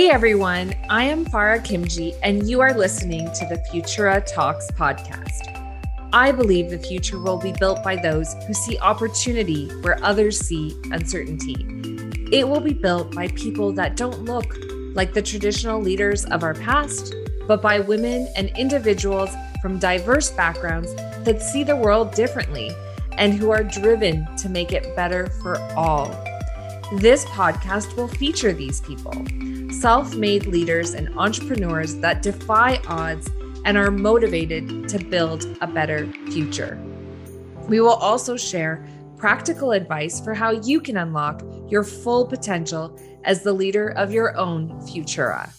Hey everyone, I am Farah Kimji, and you are listening to the Futura Talks podcast. I believe the future will be built by those who see opportunity where others see uncertainty. It will be built by people that don't look like the traditional leaders of our past, but by women and individuals from diverse backgrounds that see the world differently and who are driven to make it better for all. This podcast will feature these people self made leaders and entrepreneurs that defy odds and are motivated to build a better future. We will also share practical advice for how you can unlock your full potential as the leader of your own Futura.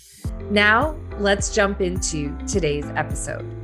Now, let's jump into today's episode.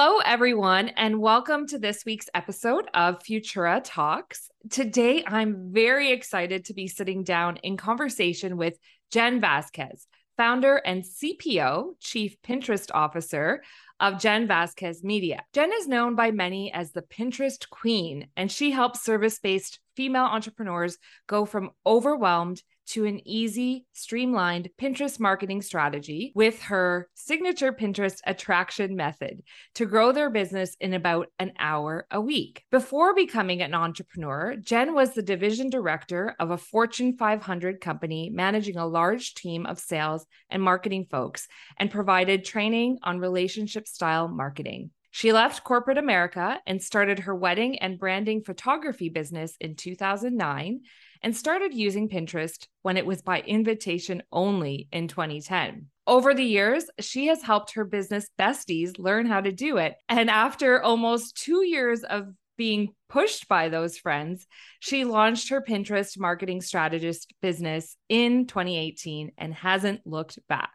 Hello, everyone, and welcome to this week's episode of Futura Talks. Today, I'm very excited to be sitting down in conversation with Jen Vazquez, founder and CPO, Chief Pinterest Officer of Jen Vazquez Media. Jen is known by many as the Pinterest Queen, and she helps service based female entrepreneurs go from overwhelmed to an easy, streamlined Pinterest marketing strategy with her signature Pinterest attraction method to grow their business in about an hour a week. Before becoming an entrepreneur, Jen was the division director of a Fortune 500 company managing a large team of sales and marketing folks and provided training on relationship style marketing. She left corporate America and started her wedding and branding photography business in 2009 and started using Pinterest when it was by invitation only in 2010. Over the years, she has helped her business besties learn how to do it. And after almost two years of being pushed by those friends, she launched her Pinterest marketing strategist business in 2018 and hasn't looked back.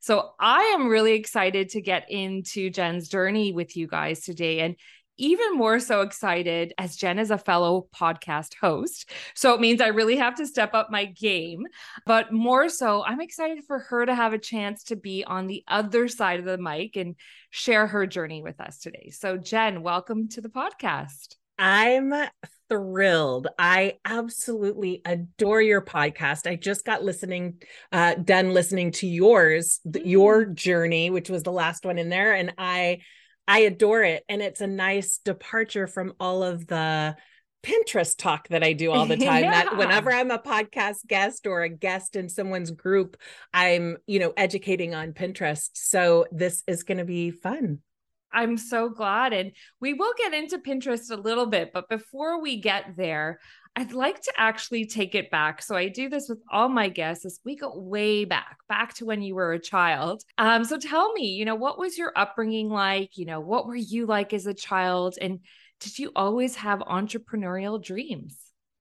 So I am really excited to get into Jen's journey with you guys today and even more so excited as Jen is a fellow podcast host. So it means I really have to step up my game. But more so, I'm excited for her to have a chance to be on the other side of the mic and share her journey with us today. So, Jen, welcome to the podcast. I'm thrilled. I absolutely adore your podcast. I just got listening, uh, done listening to yours, mm-hmm. your journey, which was the last one in there. And I, I adore it. And it's a nice departure from all of the Pinterest talk that I do all the time. Yeah. That whenever I'm a podcast guest or a guest in someone's group, I'm, you know, educating on Pinterest. So this is going to be fun. I'm so glad. And we will get into Pinterest a little bit, but before we get there, I'd like to actually take it back. So I do this with all my guests as we go way back, back to when you were a child. Um, so tell me, you know, what was your upbringing like? You know, what were you like as a child? And did you always have entrepreneurial dreams?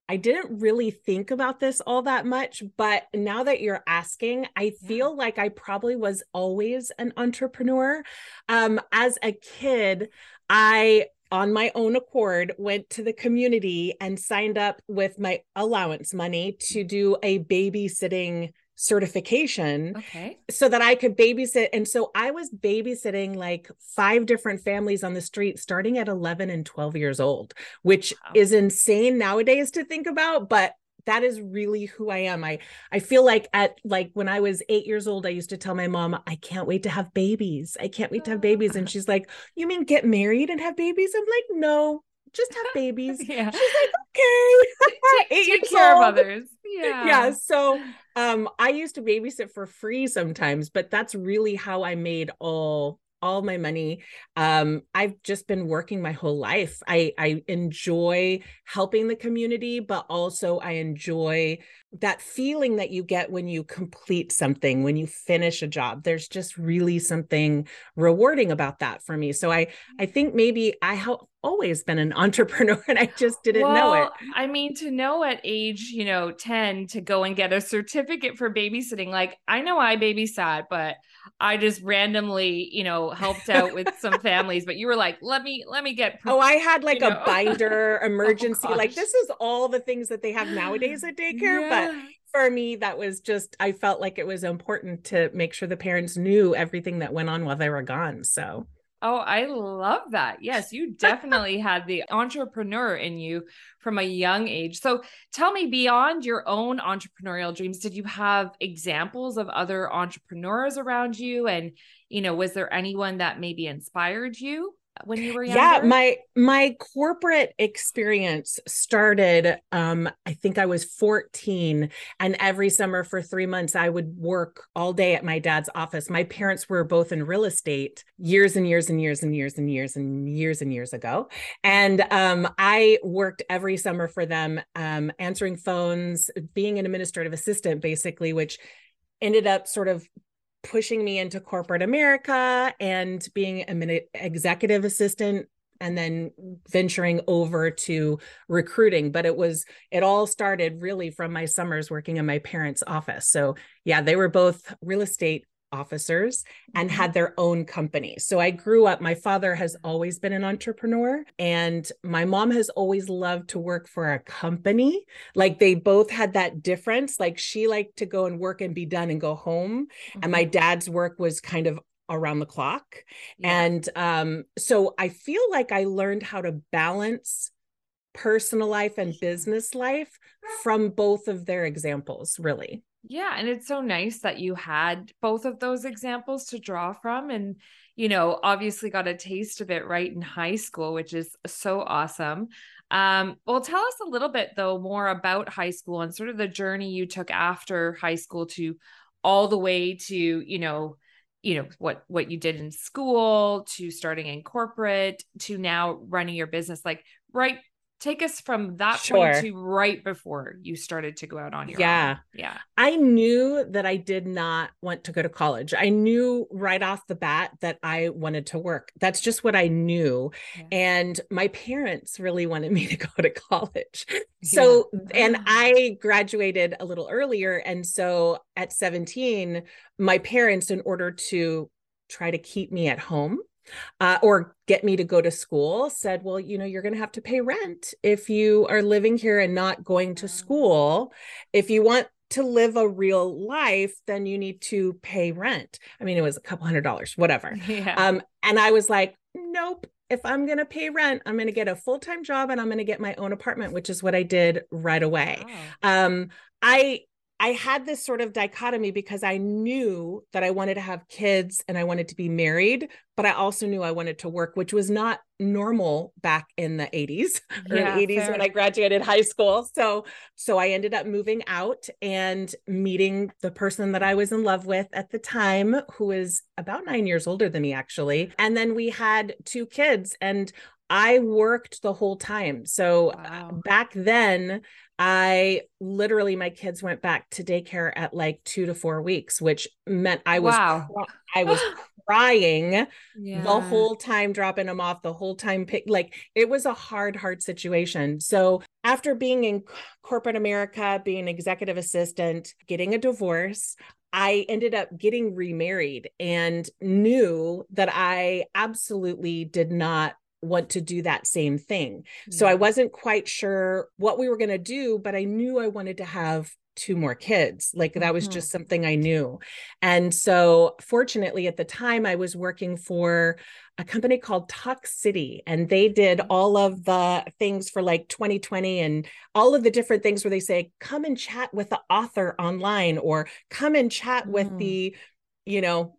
I didn't really think about this all that much, but now that you're asking, I feel yeah. like I probably was always an entrepreneur. Um, as a kid, I on my own accord went to the community and signed up with my allowance money to do a babysitting certification okay so that I could babysit and so I was babysitting like five different families on the street starting at 11 and 12 years old which wow. is insane nowadays to think about but that is really who I am. I I feel like at like when I was 8 years old I used to tell my mom I can't wait to have babies. I can't wait to have babies and she's like, "You mean get married and have babies?" I'm like, "No, just have babies." yeah. She's like, "Okay." take, take care old. of others. Yeah. Yeah, so um I used to babysit for free sometimes, but that's really how I made all all my money. Um, I've just been working my whole life. I, I enjoy helping the community, but also I enjoy that feeling that you get when you complete something, when you finish a job. There's just really something rewarding about that for me. So I, I think maybe I have always been an entrepreneur and I just didn't well, know it. I mean, to know at age, you know, 10 to go and get a certificate for babysitting, like I know I babysat, but I just randomly, you know, helped out with some families, but you were like, let me, let me get. Oh, I had like a know. binder oh, emergency. oh, like this is all the things that they have nowadays at daycare. Yeah. But for me, that was just, I felt like it was important to make sure the parents knew everything that went on while they were gone. So Oh, I love that. Yes, you definitely had the entrepreneur in you from a young age. So tell me, beyond your own entrepreneurial dreams, did you have examples of other entrepreneurs around you? And, you know, was there anyone that maybe inspired you? When you were younger? Yeah, my my corporate experience started um I think I was 14 and every summer for 3 months I would work all day at my dad's office. My parents were both in real estate years and years and years and years and years and years and years ago. And um I worked every summer for them um answering phones, being an administrative assistant basically which ended up sort of pushing me into corporate America and being an executive assistant and then venturing over to recruiting. But it was it all started really from my summers working in my parents office. So yeah they were both real estate officers and mm-hmm. had their own company. So I grew up, my father has always been an entrepreneur, and my mom has always loved to work for a company. Like they both had that difference. Like she liked to go and work and be done and go home. Mm-hmm. And my dad's work was kind of around the clock. Yeah. And um, so I feel like I learned how to balance personal life and business life from both of their examples, really. Yeah. And it's so nice that you had both of those examples to draw from. And, you know, obviously got a taste of it right in high school, which is so awesome. Um, well, tell us a little bit, though, more about high school and sort of the journey you took after high school to all the way to, you know, you know what what you did in school to starting in corporate to now running your business like right take us from that sure. point to right before you started to go out on your yeah own. yeah Yeah. i knew that i did not want to go to college i knew right off the bat that i wanted to work that's just what i knew yeah. and my parents really wanted me to go to college so yeah. and ah. i graduated a little earlier and so at 17 my parents in order to try to keep me at home uh, or get me to go to school said, well, you know, you're going to have to pay rent if you are living here and not going to school. If you want to live a real life, then you need to pay rent. I mean, it was a couple hundred dollars, whatever. Yeah. Um, and I was like, nope. If I'm going to pay rent, I'm going to get a full time job and I'm going to get my own apartment, which is what I did right away. Wow. Um, I I had this sort of dichotomy because I knew that I wanted to have kids and I wanted to be married, but I also knew I wanted to work, which was not normal back in the 80s or yeah, 80s fair. when I graduated high school. So so I ended up moving out and meeting the person that I was in love with at the time who is about 9 years older than me actually. And then we had two kids and I worked the whole time. So uh, wow. back then, I literally my kids went back to daycare at like 2 to 4 weeks, which meant I was wow. I was crying yeah. the whole time dropping them off the whole time pick like it was a hard hard situation. So after being in corporate America, being executive assistant, getting a divorce, I ended up getting remarried and knew that I absolutely did not want to do that same thing. Yeah. So I wasn't quite sure what we were going to do, but I knew I wanted to have two more kids. Like that was mm-hmm. just something I knew. And so fortunately at the time I was working for a company called Talk City and they did mm-hmm. all of the things for like 2020 and all of the different things where they say come and chat with the author online or come and chat mm. with the you know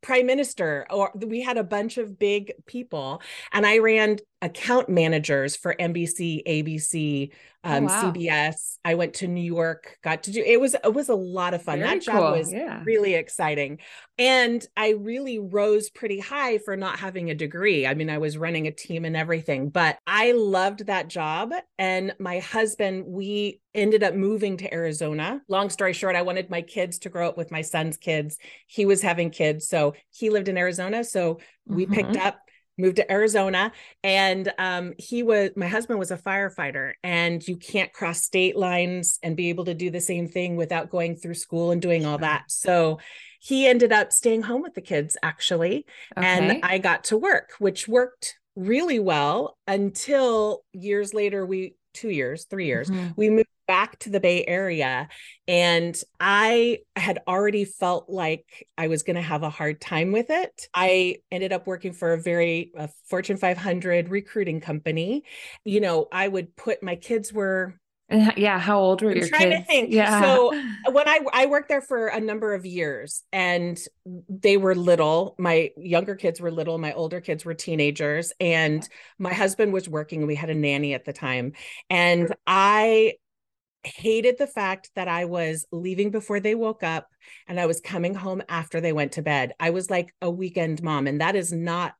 prime minister or we had a bunch of big people and i ran account managers for nbc abc oh, um, oh, wow. cbs i went to new york got to do it was it was a lot of fun Very that job was yeah. really exciting and i really rose pretty high for not having a degree i mean i was running a team and everything but i loved that job and my husband we ended up moving to Arizona. Long story short, I wanted my kids to grow up with my son's kids. He was having kids, so he lived in Arizona. So we mm-hmm. picked up moved to Arizona and um, he was my husband was a firefighter and you can't cross state lines and be able to do the same thing without going through school and doing all that. So he ended up staying home with the kids actually okay. and I got to work which worked really well until years later we 2 years, 3 years. Mm-hmm. We moved back to the Bay Area. And I had already felt like I was going to have a hard time with it. I ended up working for a very a Fortune 500 recruiting company. You know, I would put my kids were yeah, how old were I'm your trying kids? To think. Yeah. So uh, when I I worked there for a number of years, and they were little. My younger kids were little. My older kids were teenagers, and my husband was working. We had a nanny at the time, and I hated the fact that I was leaving before they woke up and I was coming home after they went to bed. I was like a weekend mom, and that is not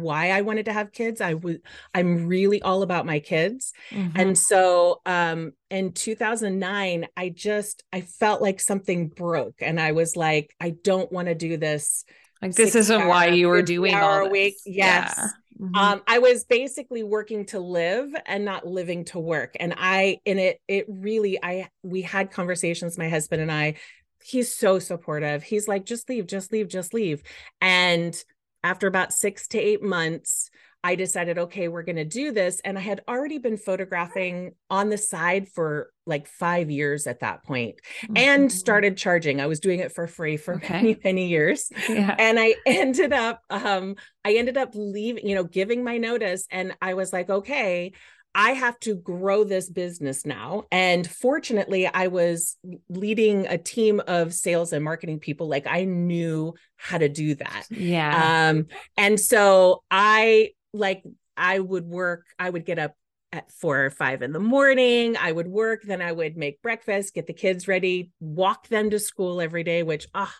why I wanted to have kids. I was I'm really all about my kids. Mm-hmm. And so um in 2009 I just I felt like something broke and I was like I don't want to do this. Like this isn't hour, why you were doing all this. week. Yes. Yeah. Mm-hmm. Um, I was basically working to live and not living to work. And I, in it, it really, I, we had conversations, my husband and I, he's so supportive. He's like, just leave, just leave, just leave. And after about six to eight months, I decided, okay, we're going to do this. And I had already been photographing on the side for like five years at that point mm-hmm. and started charging. I was doing it for free for okay. many, many years. Yeah. And I ended up, um, I ended up leaving, you know, giving my notice. And I was like, okay, I have to grow this business now. And fortunately, I was leading a team of sales and marketing people. Like I knew how to do that. Yeah. Um, and so I like I would work, I would get up at four or five in the morning. I would work, then I would make breakfast, get the kids ready, walk them to school every day, which ah,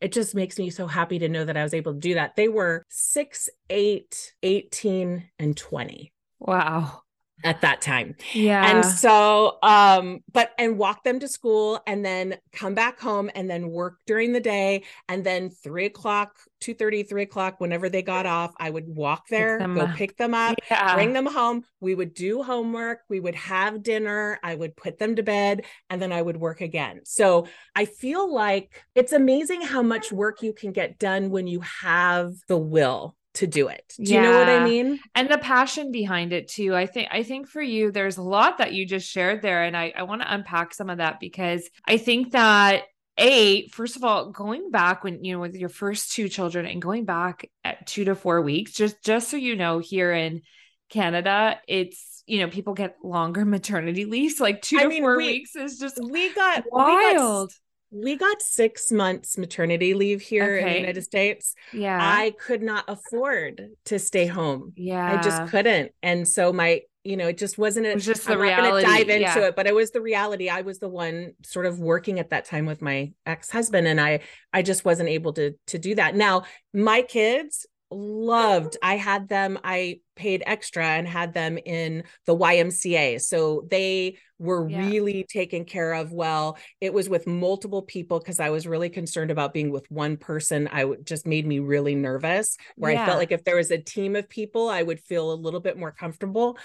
it just makes me so happy to know that I was able to do that. They were six, eight, 18, and 20. Wow at that time. Yeah. And so um but and walk them to school and then come back home and then work during the day and then three o'clock, two thirty, three o'clock, whenever they got off, I would walk there, go up. pick them up, yeah. bring them home. We would do homework, we would have dinner, I would put them to bed, and then I would work again. So I feel like it's amazing how much work you can get done when you have the will to do it. Do yeah. you know what I mean? And the passion behind it too. I think I think for you there's a lot that you just shared there and I I want to unpack some of that because I think that a first of all going back when you know with your first two children and going back at 2 to 4 weeks just just so you know here in Canada it's you know people get longer maternity leaves like 2 I to mean, 4 we, weeks is just we got wild. We got we got six months maternity leave here okay. in the United States. Yeah. I could not afford to stay home. Yeah. I just couldn't. And so my, you know, it just wasn't a, it was just the I'm reality. dive into yeah. it, but it was the reality. I was the one sort of working at that time with my ex-husband and I I just wasn't able to to do that. Now, my kids loved i had them i paid extra and had them in the ymca so they were yeah. really taken care of well. It was with multiple people because i was really concerned about being with one person. I would just made me really nervous where yeah. i felt like if there was a team of people i would feel a little bit more comfortable.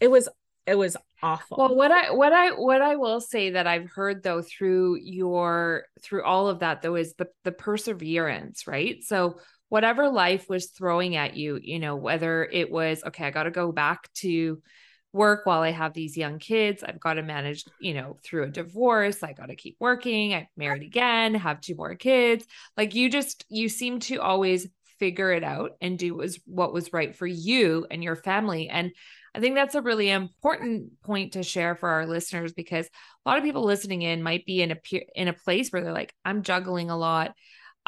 It was it was awful. well what i what i what i will say that i've heard though through your through all of that though is the the perseverance right? So whatever life was throwing at you, you know, whether it was, okay, I got to go back to work while I have these young kids. I've got to manage, you know, through a divorce. I got to keep working. I'm married again, have two more kids. Like you just, you seem to always figure it out and do was what was right for you and your family. And I think that's a really important point to share for our listeners because a lot of people listening in might be in a in a place where they're like, I'm juggling a lot.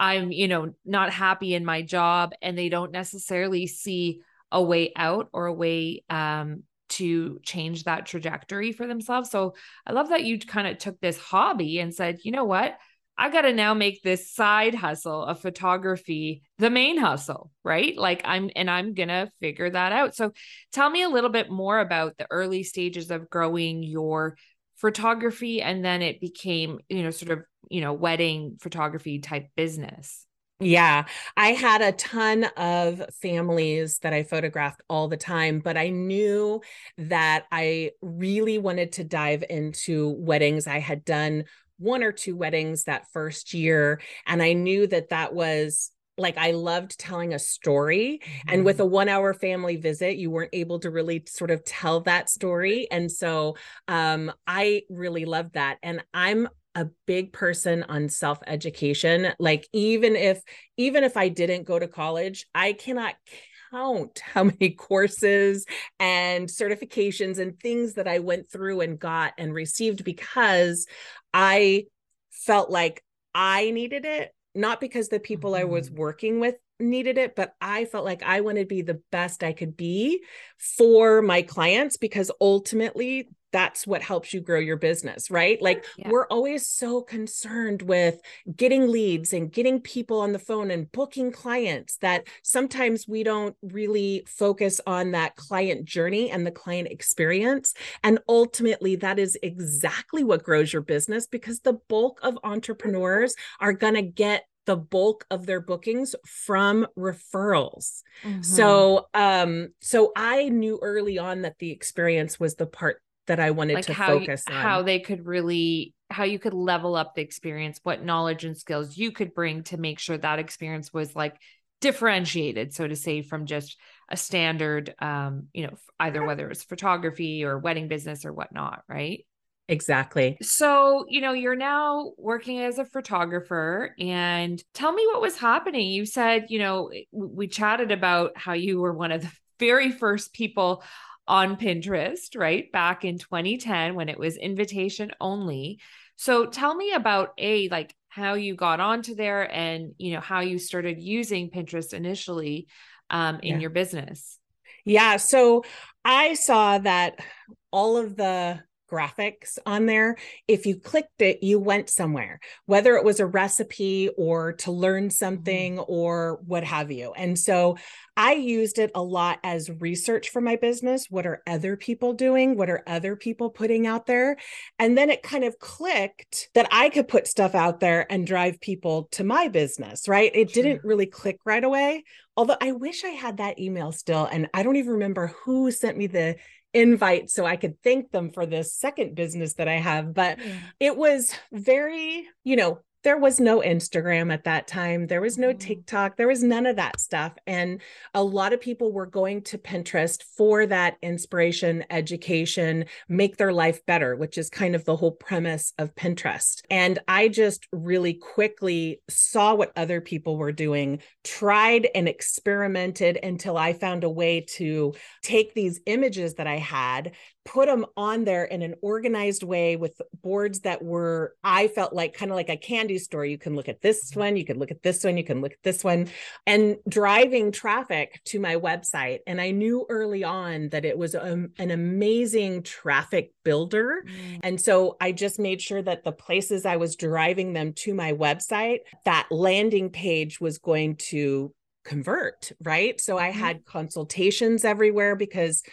I'm, you know, not happy in my job and they don't necessarily see a way out or a way um, to change that trajectory for themselves. So I love that you kind of took this hobby and said, you know what? I got to now make this side hustle of photography the main hustle, right? Like I'm, and I'm going to figure that out. So tell me a little bit more about the early stages of growing your photography and then it became you know sort of you know wedding photography type business yeah, I had a ton of families that I photographed all the time, but I knew that I really wanted to dive into weddings. I had done one or two weddings that first year, and I knew that that was like I loved telling a story. Mm-hmm. And with mm-hmm. a one hour family visit, you weren't able to really sort of tell that story. And so um, I really loved that. And I'm a big person on self education. Like even if even if I didn't go to college, I cannot count how many courses and certifications and things that I went through and got and received because I felt like I needed it, not because the people. I was mm-hmm. working with needed it, but I felt like I wanted to be the best I could be for my clients because ultimately that's what helps you grow your business, right? Like yeah. we're always so concerned with getting leads and getting people on the phone and booking clients that sometimes we don't really focus on that client journey and the client experience. And ultimately, that is exactly what grows your business because the bulk of entrepreneurs are going to get the bulk of their bookings from referrals. Mm-hmm. So um so I knew early on that the experience was the part that I wanted like to how focus on. How they could really how you could level up the experience, what knowledge and skills you could bring to make sure that experience was like differentiated, so to say, from just a standard um, you know, either whether it's photography or wedding business or whatnot, right? Exactly. So, you know, you're now working as a photographer and tell me what was happening. You said, you know, we chatted about how you were one of the very first people on Pinterest, right? Back in 2010 when it was invitation only. So tell me about a like how you got onto there and you know how you started using Pinterest initially um, in yeah. your business. Yeah, so I saw that all of the graphics on there. If you clicked it, you went somewhere, whether it was a recipe or to learn mm-hmm. something mm-hmm. or what have you. And so I used it a lot as research for my business. What are other people doing? What are other people putting out there? And then it kind of clicked that I could put stuff out there and drive people to my business, right? It sure. didn't really click right away. Although I wish I had that email still. And I don't even remember who sent me the invite so I could thank them for this second business that I have. But yeah. it was very, you know, there was no Instagram at that time. There was no mm-hmm. TikTok. There was none of that stuff. And a lot of people were going to Pinterest for that inspiration, education, make their life better, which is kind of the whole premise of Pinterest. And I just really quickly saw what other people were doing, tried and experimented until I found a way to take these images that I had, put them on there in an organized way with boards that were i felt like kind of like a candy store you can look at this mm-hmm. one you can look at this one you can look at this one and driving traffic to my website and i knew early on that it was a, an amazing traffic builder mm. and so i just made sure that the places i was driving them to my website that landing page was going to convert right so i mm-hmm. had consultations everywhere because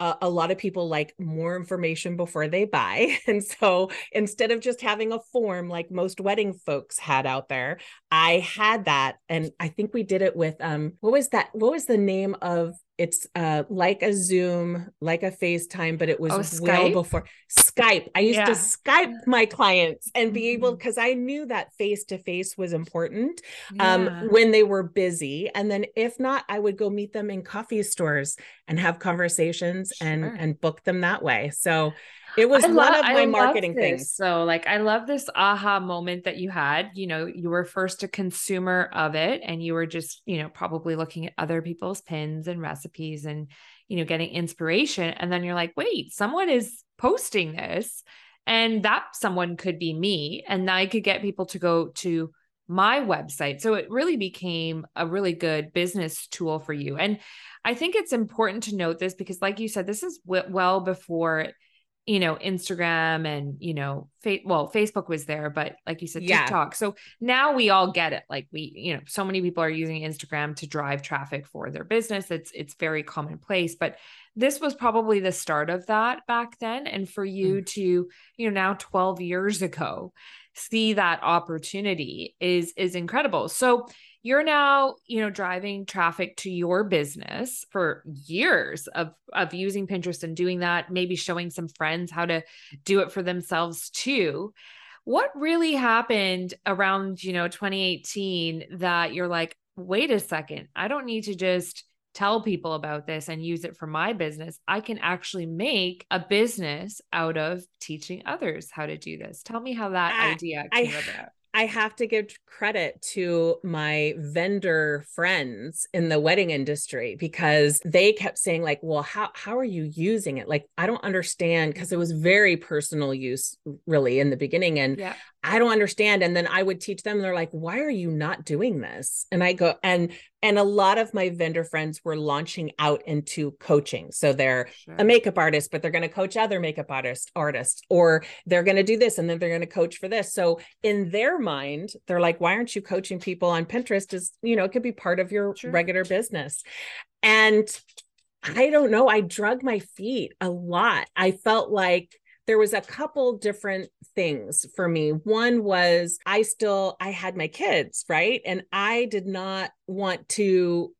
uh, a lot of people like more information before they buy. And so instead of just having a form like most wedding folks had out there, I had that. And I think we did it with um what was that? What was the name of it's uh like a zoom like a facetime but it was oh, well before skype i used yeah. to skype my clients and be able because mm-hmm. i knew that face to face was important um yeah. when they were busy and then if not i would go meet them in coffee stores and have conversations sure. and and book them that way so it was one of my I marketing things. So, like, I love this aha moment that you had. You know, you were first a consumer of it, and you were just, you know, probably looking at other people's pins and recipes and, you know, getting inspiration. And then you're like, wait, someone is posting this, and that someone could be me. And I could get people to go to my website. So it really became a really good business tool for you. And I think it's important to note this because, like you said, this is w- well before you know instagram and you know fa- well facebook was there but like you said yeah. tiktok. So now we all get it. Like we you know so many people are using instagram to drive traffic for their business. It's it's very commonplace but this was probably the start of that back then. And for you mm. to you know now 12 years ago see that opportunity is is incredible. So you're now you know driving traffic to your business for years of of using pinterest and doing that maybe showing some friends how to do it for themselves too what really happened around you know 2018 that you're like wait a second, I don't need to just tell people about this and use it for my business. I can actually make a business out of teaching others how to do this. Tell me how that I, idea came I, about. I have to give credit to my vendor friends in the wedding industry because they kept saying like, "Well, how how are you using it?" Like, I don't understand because it was very personal use really in the beginning and yeah. I don't understand and then I would teach them they're like, "Why are you not doing this?" And I go and and a lot of my vendor friends were launching out into coaching. So they're sure. a makeup artist, but they're going to coach other makeup artists, artists, or they're going to do this and then they're going to coach for this. So in their mind, they're like, why aren't you coaching people on Pinterest? Is, you know, it could be part of your sure. regular business. And I don't know, I drug my feet a lot. I felt like there was a couple different things for me one was i still i had my kids right and i did not want to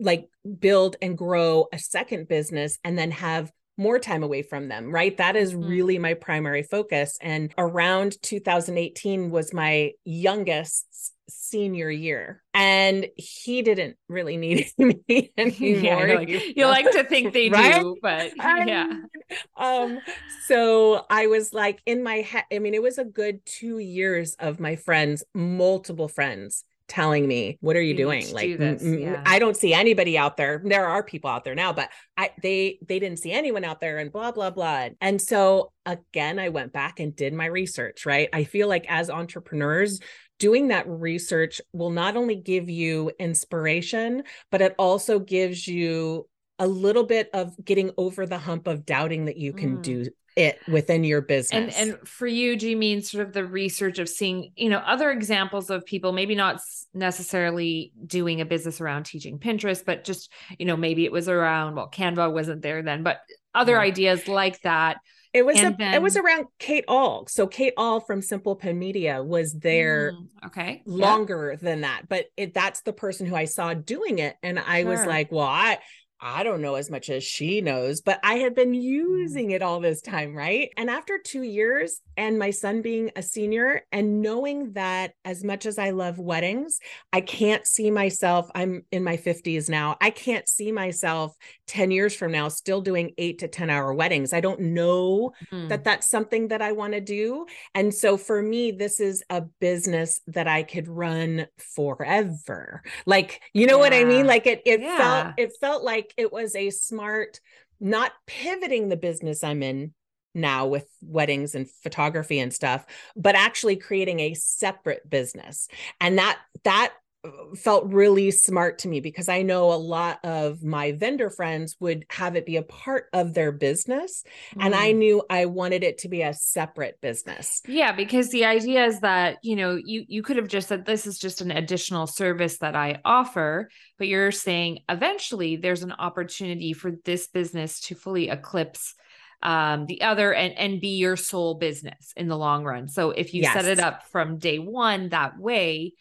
like build and grow a second business and then have more time away from them, right? That is mm-hmm. really my primary focus. And around 2018 was my youngest senior year and he didn't really need me anymore. Yeah, like, you like to think they right? do, but yeah. um so I was like in my head I mean it was a good 2 years of my friends multiple friends telling me what are you, you doing like do yeah. i don't see anybody out there there are people out there now but i they they didn't see anyone out there and blah blah blah and so again i went back and did my research right i feel like as entrepreneurs doing that research will not only give you inspiration, but it also gives you a little bit of getting over the hump of doubting that you can mm. do it within your business. And and for you, do you mean sort of the research of seeing, you know, other examples of people maybe not necessarily doing a business around teaching Pinterest, but just, you know, maybe it was around well, Canva wasn't there then, but other yeah. ideas like that it was a, then, it was around Kate Ahl. So Kate Ahl from Simple Pin Media was there mm, okay longer yeah. than that. But it, that's the person who I saw doing it. And I sure. was like, well, I I don't know as much as she knows, but I had been mm. using it all this time, right? And after two years, and my son being a senior, and knowing that as much as I love weddings, I can't see myself, I'm in my 50s now, I can't see myself 10 years from now still doing eight to 10 hour weddings. I don't know mm-hmm. that that's something that I want to do. And so for me, this is a business that I could run forever. Like, you know yeah. what I mean? Like it, it yeah. felt, it felt like like it was a smart not pivoting the business I'm in now with weddings and photography and stuff but actually creating a separate business. And that that felt really smart to me because I know a lot of my vendor friends would have it be a part of their business. Mm. And I mm. knew I wanted it to be a separate business. Yeah, because the idea is that, you know, you you could have just said this is just an additional service that I offer, but you're saying eventually there's an opportunity for this business to fully eclipse um, the other and and be your sole business in the long run. So if you yes. set it up from day one that way,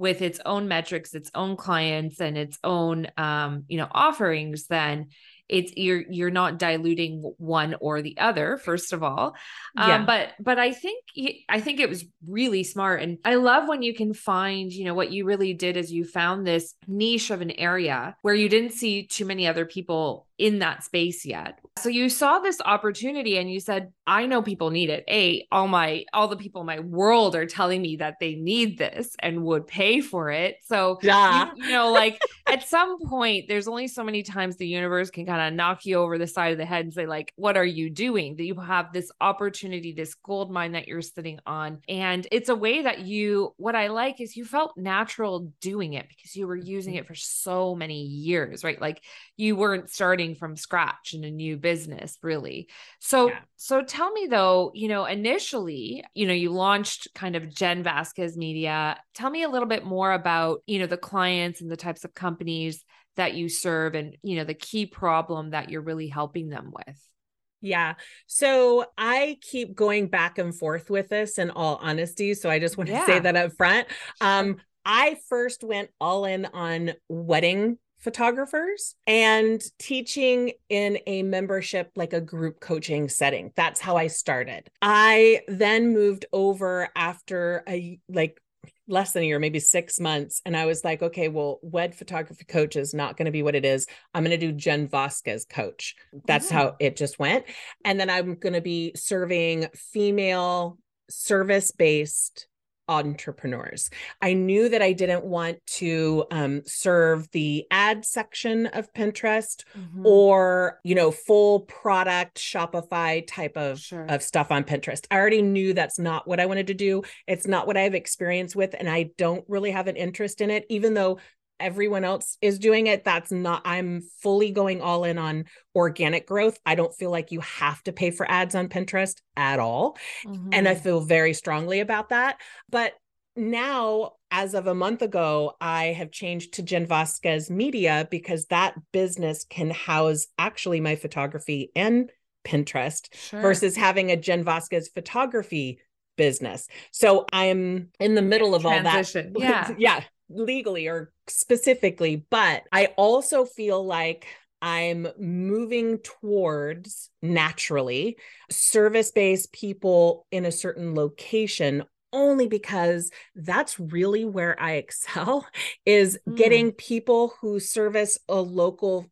with its own metrics, its own clients, and its own um, you know offerings, then it's you're you're not diluting one or the other first of all um, yeah. but but i think i think it was really smart and i love when you can find you know what you really did is you found this niche of an area where you didn't see too many other people in that space yet. So you saw this opportunity and you said, I know people need it. A, all my all the people in my world are telling me that they need this and would pay for it. So yeah. you, you know, like at some point, there's only so many times the universe can kind of knock you over the side of the head and say, like, what are you doing? That you have this opportunity, this gold mine that you're sitting on. And it's a way that you, what I like is you felt natural doing it because you were using mm-hmm. it for so many years, right? Like you weren't starting from scratch in a new business really so yeah. so tell me though you know initially you know you launched kind of jen vazquez media tell me a little bit more about you know the clients and the types of companies that you serve and you know the key problem that you're really helping them with yeah. So I keep going back and forth with this in all honesty. So I just want to yeah. say that up front. Um, I first went all in on wedding photographers and teaching in a membership like a group coaching setting that's how i started i then moved over after a like less than a year, maybe six months. And I was like, okay, well, wed photography coach is not going to be what it is. I'm going to do Jen Vazquez coach. That's how it just went. And then I'm going to be serving female service based entrepreneurs. I knew that I didn't want to um, serve the ad section of Pinterest mm-hmm. or, you know, full product Shopify type of, sure. of stuff on Pinterest. I already knew that's not what I wanted to do. It's not what I have experience with. And I don't really have an interest in it, even though everyone else is doing it that's not i'm fully going all in on organic growth i don't feel like you have to pay for ads on pinterest at all mm-hmm. and i mm-hmm. feel very strongly about that but now as of a month ago i have changed to jen vazquez media because that business can house actually my photography and pinterest sure. versus having a jen vazquez photography business so i'm in the middle of Transition. all that yeah yeah legally or specifically, but I also feel like I'm moving towards naturally service based people in a certain location only because that's really where I excel is mm. getting people who service a local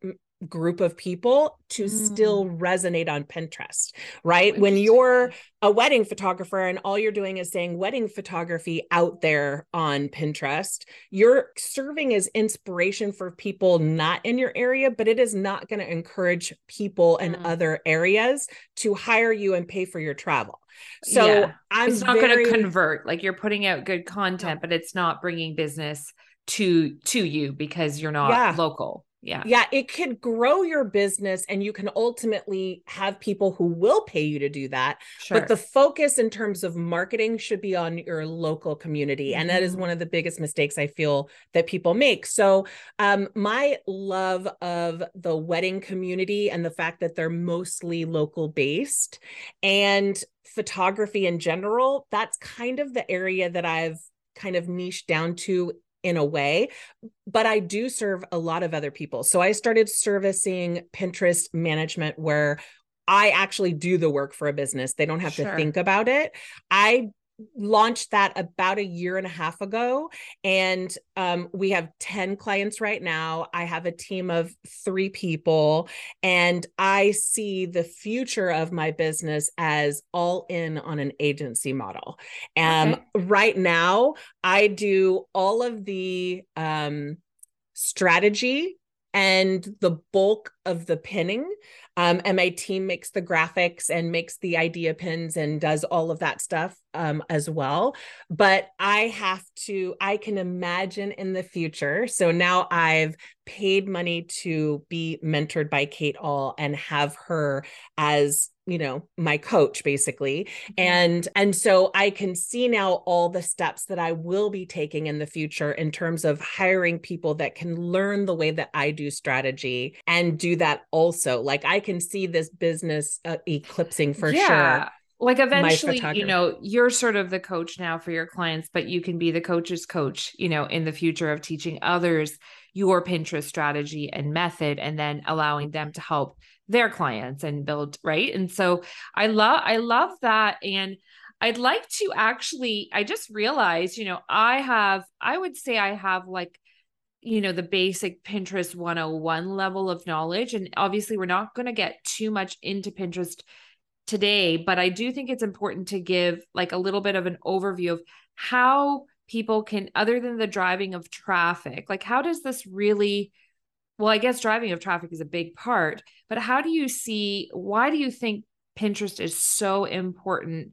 group of people to mm. still resonate on Pinterest, right? When you're a wedding photographer and all you're doing is saying wedding photography out there on Pinterest, you're serving as inspiration for people not in your area, but it is not going to encourage people in mm. other areas to hire you and pay for your travel. So yeah. I'm it's not very... going to convert. Like you're putting out good content, but it's not bringing business to to you because you're not yeah. local yeah yeah it could grow your business and you can ultimately have people who will pay you to do that sure. but the focus in terms of marketing should be on your local community and that is mm-hmm. one of the biggest mistakes i feel that people make so um, my love of the wedding community and the fact that they're mostly local based and photography in general that's kind of the area that i've kind of niched down to in a way, but I do serve a lot of other people. So I started servicing Pinterest management where I actually do the work for a business. They don't have sure. to think about it. I launched that about a year and a half ago. And um, we have 10 clients right now. I have a team of three people and i see the future of my business as all in on an agency model. And okay. right now i do all of the um, strategy and the bulk of the pinning um, and my team makes the graphics and makes the idea pins and does all of that stuff um, as well. But I have to, I can imagine in the future. So now I've paid money to be mentored by Kate Ahl and have her as you know my coach basically mm-hmm. and and so i can see now all the steps that i will be taking in the future in terms of hiring people that can learn the way that i do strategy and do that also like i can see this business uh, eclipsing for yeah. sure like eventually you know you're sort of the coach now for your clients but you can be the coach's coach you know in the future of teaching others your pinterest strategy and method and then allowing them to help their clients and build right? And so i love i love that. And i'd like to actually i just realized you know i have i would say i have like you know the basic pinterest 101 level of knowledge. And obviously we're not going to get too much into pinterest today but i do think it's important to give like a little bit of an overview of how people can other than the driving of traffic like how does this really well i guess driving of traffic is a big part but how do you see why do you think pinterest is so important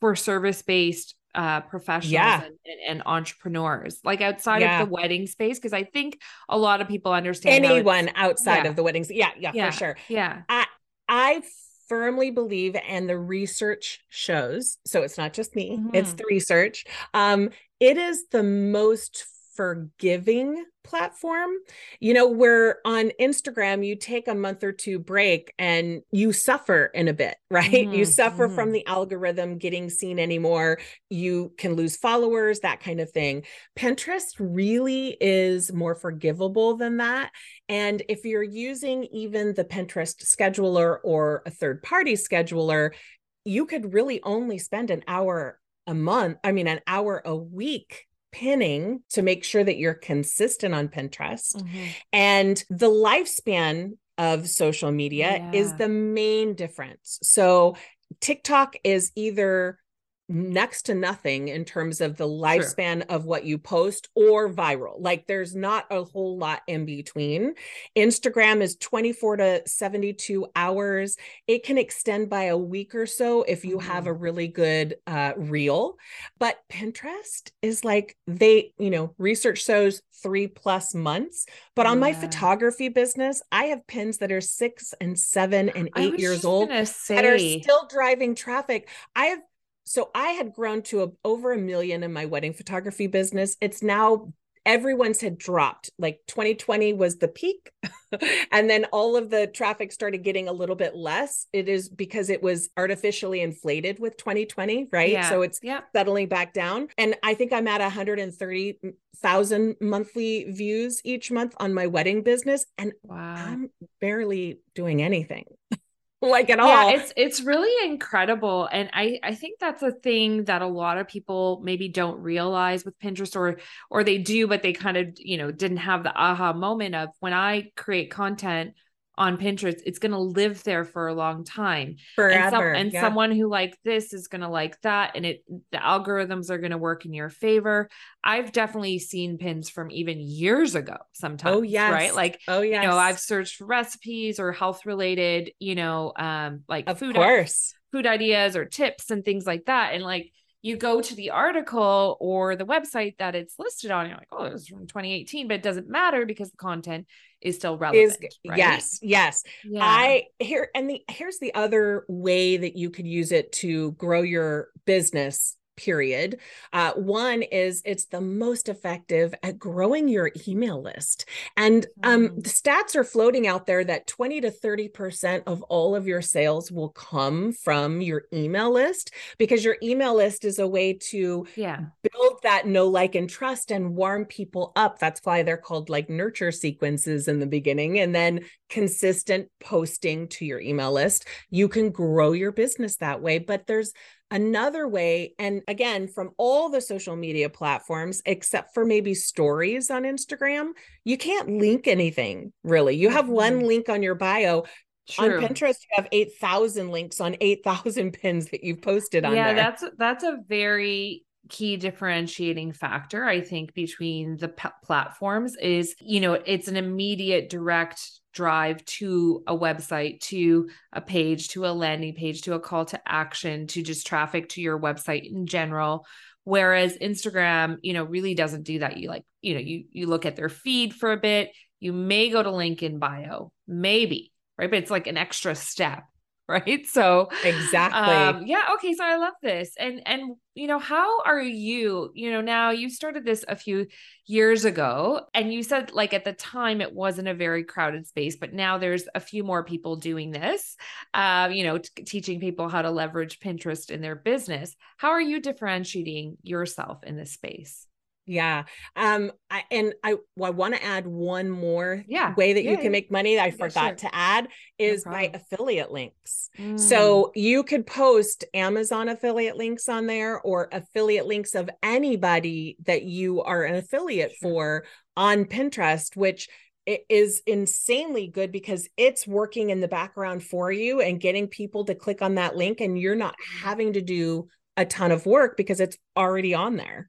for service based uh, professionals yeah. and, and, entrepreneurs, like outside yeah. of the wedding space, because I think a lot of people understand anyone outside yeah. of the weddings. Yeah, yeah, yeah, for sure. Yeah, I I firmly believe, and the research shows. So it's not just me; mm-hmm. it's the research. Um, it is the most forgiving platform. You know, where on Instagram, you take a month or two break and you suffer in a bit, right? Mm-hmm. You suffer mm-hmm. from the algorithm getting seen anymore. You can lose followers, that kind of thing. Pinterest really is more forgivable than that. And if you're using even the Pinterest scheduler or a third party scheduler, you could really only spend an hour a month, I mean, an hour a week pinning to make sure that you're consistent on Pinterest. Mm-hmm. And the lifespan of social media yeah. is the main difference. So TikTok is either next to nothing in terms of the lifespan sure. of what you post or viral. Like there's not a whole lot in between. Instagram is 24 to 72 hours. It can extend by a week or so if you mm-hmm. have a really good uh, reel. But Pinterest is like they, you know, research shows three plus months. But on yeah. my photography business, I have pins that are six and seven and eight years old say... that are still driving traffic. I have so I had grown to a, over a million in my wedding photography business. It's now everyone's had dropped. Like 2020 was the peak. and then all of the traffic started getting a little bit less. It is because it was artificially inflated with 2020, right? Yeah. So it's yeah. settling back down. And I think I'm at 130,000 monthly views each month on my wedding business. And wow. I'm barely doing anything. like at all. Yeah, it's it's really incredible. And I I think that's a thing that a lot of people maybe don't realize with Pinterest or or they do, but they kind of, you know, didn't have the aha moment of when I create content on Pinterest, it's going to live there for a long time. Forever. And, some, and yeah. someone who like this is going to like that. And it, the algorithms are going to work in your favor. I've definitely seen pins from even years ago sometimes. Oh, yes. Right. Like, oh, yeah. You know, I've searched for recipes or health related, you know, um, like of food, course. food ideas or tips and things like that. And like, you go to the article or the website that it's listed on, you're like, oh, it was from 2018, but it doesn't matter because the content is still relevant. Is, right? Yes, yes. Yeah. I here and the here's the other way that you could use it to grow your business period. Uh, one is it's the most effective at growing your email list. And um, mm. the stats are floating out there that 20 to 30% of all of your sales will come from your email list because your email list is a way to yeah. build that know, like, and trust and warm people up. That's why they're called like nurture sequences in the beginning. And then consistent posting to your email list. You can grow your business that way. But there's Another way, and again, from all the social media platforms, except for maybe stories on Instagram, you can't link anything really. You have one mm-hmm. link on your bio. True. On Pinterest, you have 8,000 links on 8,000 pins that you've posted on yeah, there. that's that's a very key differentiating factor i think between the p- platforms is you know it's an immediate direct drive to a website, to a page, to a landing page, to a call to action, to just traffic to your website in general. Whereas Instagram, you know, really doesn't do that. You like, you know, you you look at their feed for a bit. You may go to link in bio, maybe, right? But it's like an extra step. right? So exactly. um, yeah okay so i love this and and you know how are you you know now you started this a few years ago and you said like at the time it wasn't a very crowded space but now there's a few more people doing this uh, you know t- teaching people how to leverage pinterest in their business. How are you differentiating yourself in this space yeah. Um I and I I want to add one more yeah. way that yeah, you can yeah. make money that I forgot sure. to add is no my affiliate links. Mm. So you could post Amazon affiliate links on there or affiliate links of anybody that you are an affiliate sure. for on Pinterest which it is insanely good because it's working in the background for you and getting people to click on that link and you're not having to do a ton of work because it's already on there.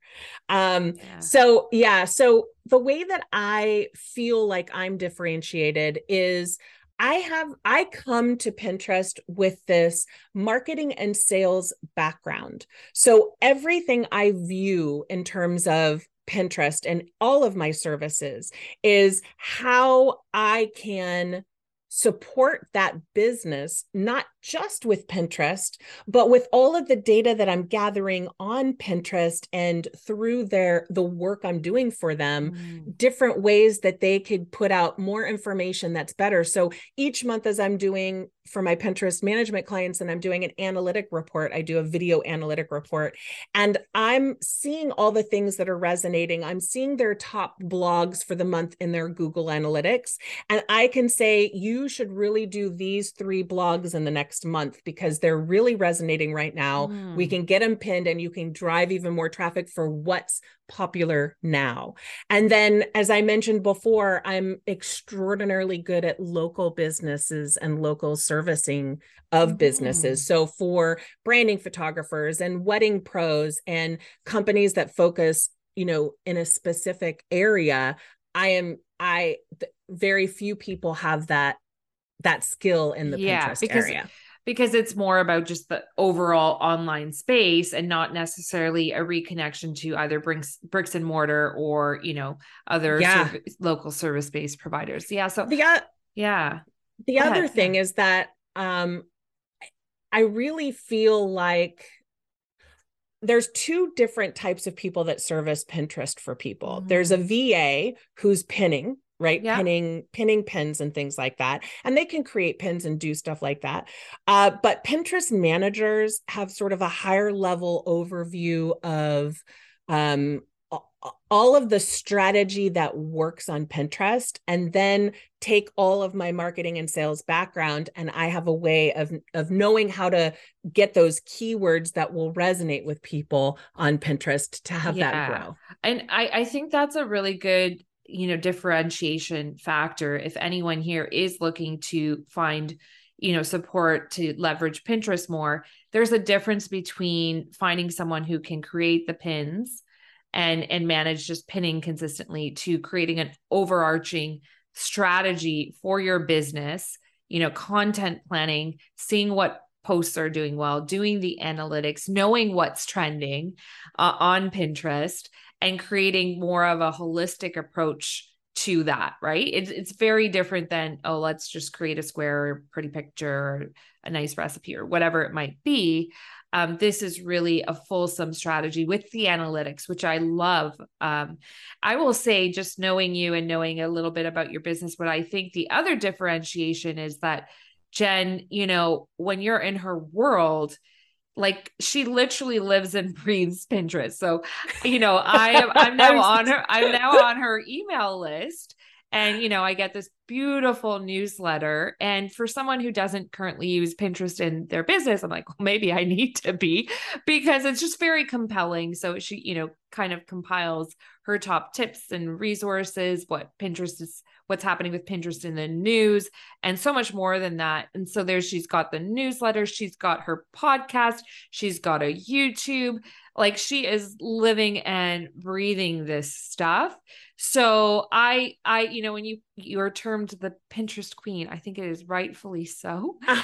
Um, yeah. So, yeah. So, the way that I feel like I'm differentiated is I have, I come to Pinterest with this marketing and sales background. So, everything I view in terms of Pinterest and all of my services is how I can support that business, not just with Pinterest, but with all of the data that I'm gathering on Pinterest and through their the work I'm doing for them, mm. different ways that they could put out more information that's better. So each month as I'm doing for my Pinterest management clients and I'm doing an analytic report. I do a video analytic report and I'm seeing all the things that are resonating. I'm seeing their top blogs for the month in their Google Analytics. And I can say, you should really do these three blogs in the next month because they're really resonating right now. Mm. We can get them pinned and you can drive even more traffic for what's popular now. And then, as I mentioned before, I'm extraordinarily good at local businesses and local servicing of mm-hmm. businesses. So, for branding photographers and wedding pros and companies that focus, you know, in a specific area, I am, I, th- very few people have that that skill in the yeah, Pinterest because area because it's more about just the overall online space and not necessarily a reconnection to either bricks bricks and mortar or you know other yeah. service, local service based providers yeah so uh, yeah the Go other ahead. thing is that um i really feel like there's two different types of people that service pinterest for people mm-hmm. there's a va who's pinning right yeah. pinning pinning pins and things like that and they can create pins and do stuff like that uh, but pinterest managers have sort of a higher level overview of um, all of the strategy that works on Pinterest and then take all of my marketing and sales background and I have a way of of knowing how to get those keywords that will resonate with people on Pinterest to have yeah. that grow. And I I think that's a really good you know differentiation factor if anyone here is looking to find you know support to leverage pinterest more there's a difference between finding someone who can create the pins and and manage just pinning consistently to creating an overarching strategy for your business you know content planning seeing what posts are doing well doing the analytics knowing what's trending uh, on pinterest and creating more of a holistic approach to that, right? It's it's very different than oh, let's just create a square pretty picture a nice recipe or whatever it might be. Um, this is really a fulsome strategy with the analytics, which I love. Um, I will say, just knowing you and knowing a little bit about your business, what I think the other differentiation is that Jen, you know, when you're in her world, like she literally lives and breathes Pinterest. So, you know, I am I'm now on her I'm now on her email list and you know, I get this beautiful newsletter and for someone who doesn't currently use Pinterest in their business, I'm like, well, maybe I need to be because it's just very compelling. So she, you know, kind of compiles her top tips and resources, what Pinterest is what's happening with Pinterest in the news, and so much more than that. And so there she's got the newsletter, she's got her podcast, she's got a YouTube. Like she is living and breathing this stuff. So I I you know when you you're termed the Pinterest queen, I think it is rightfully so. and,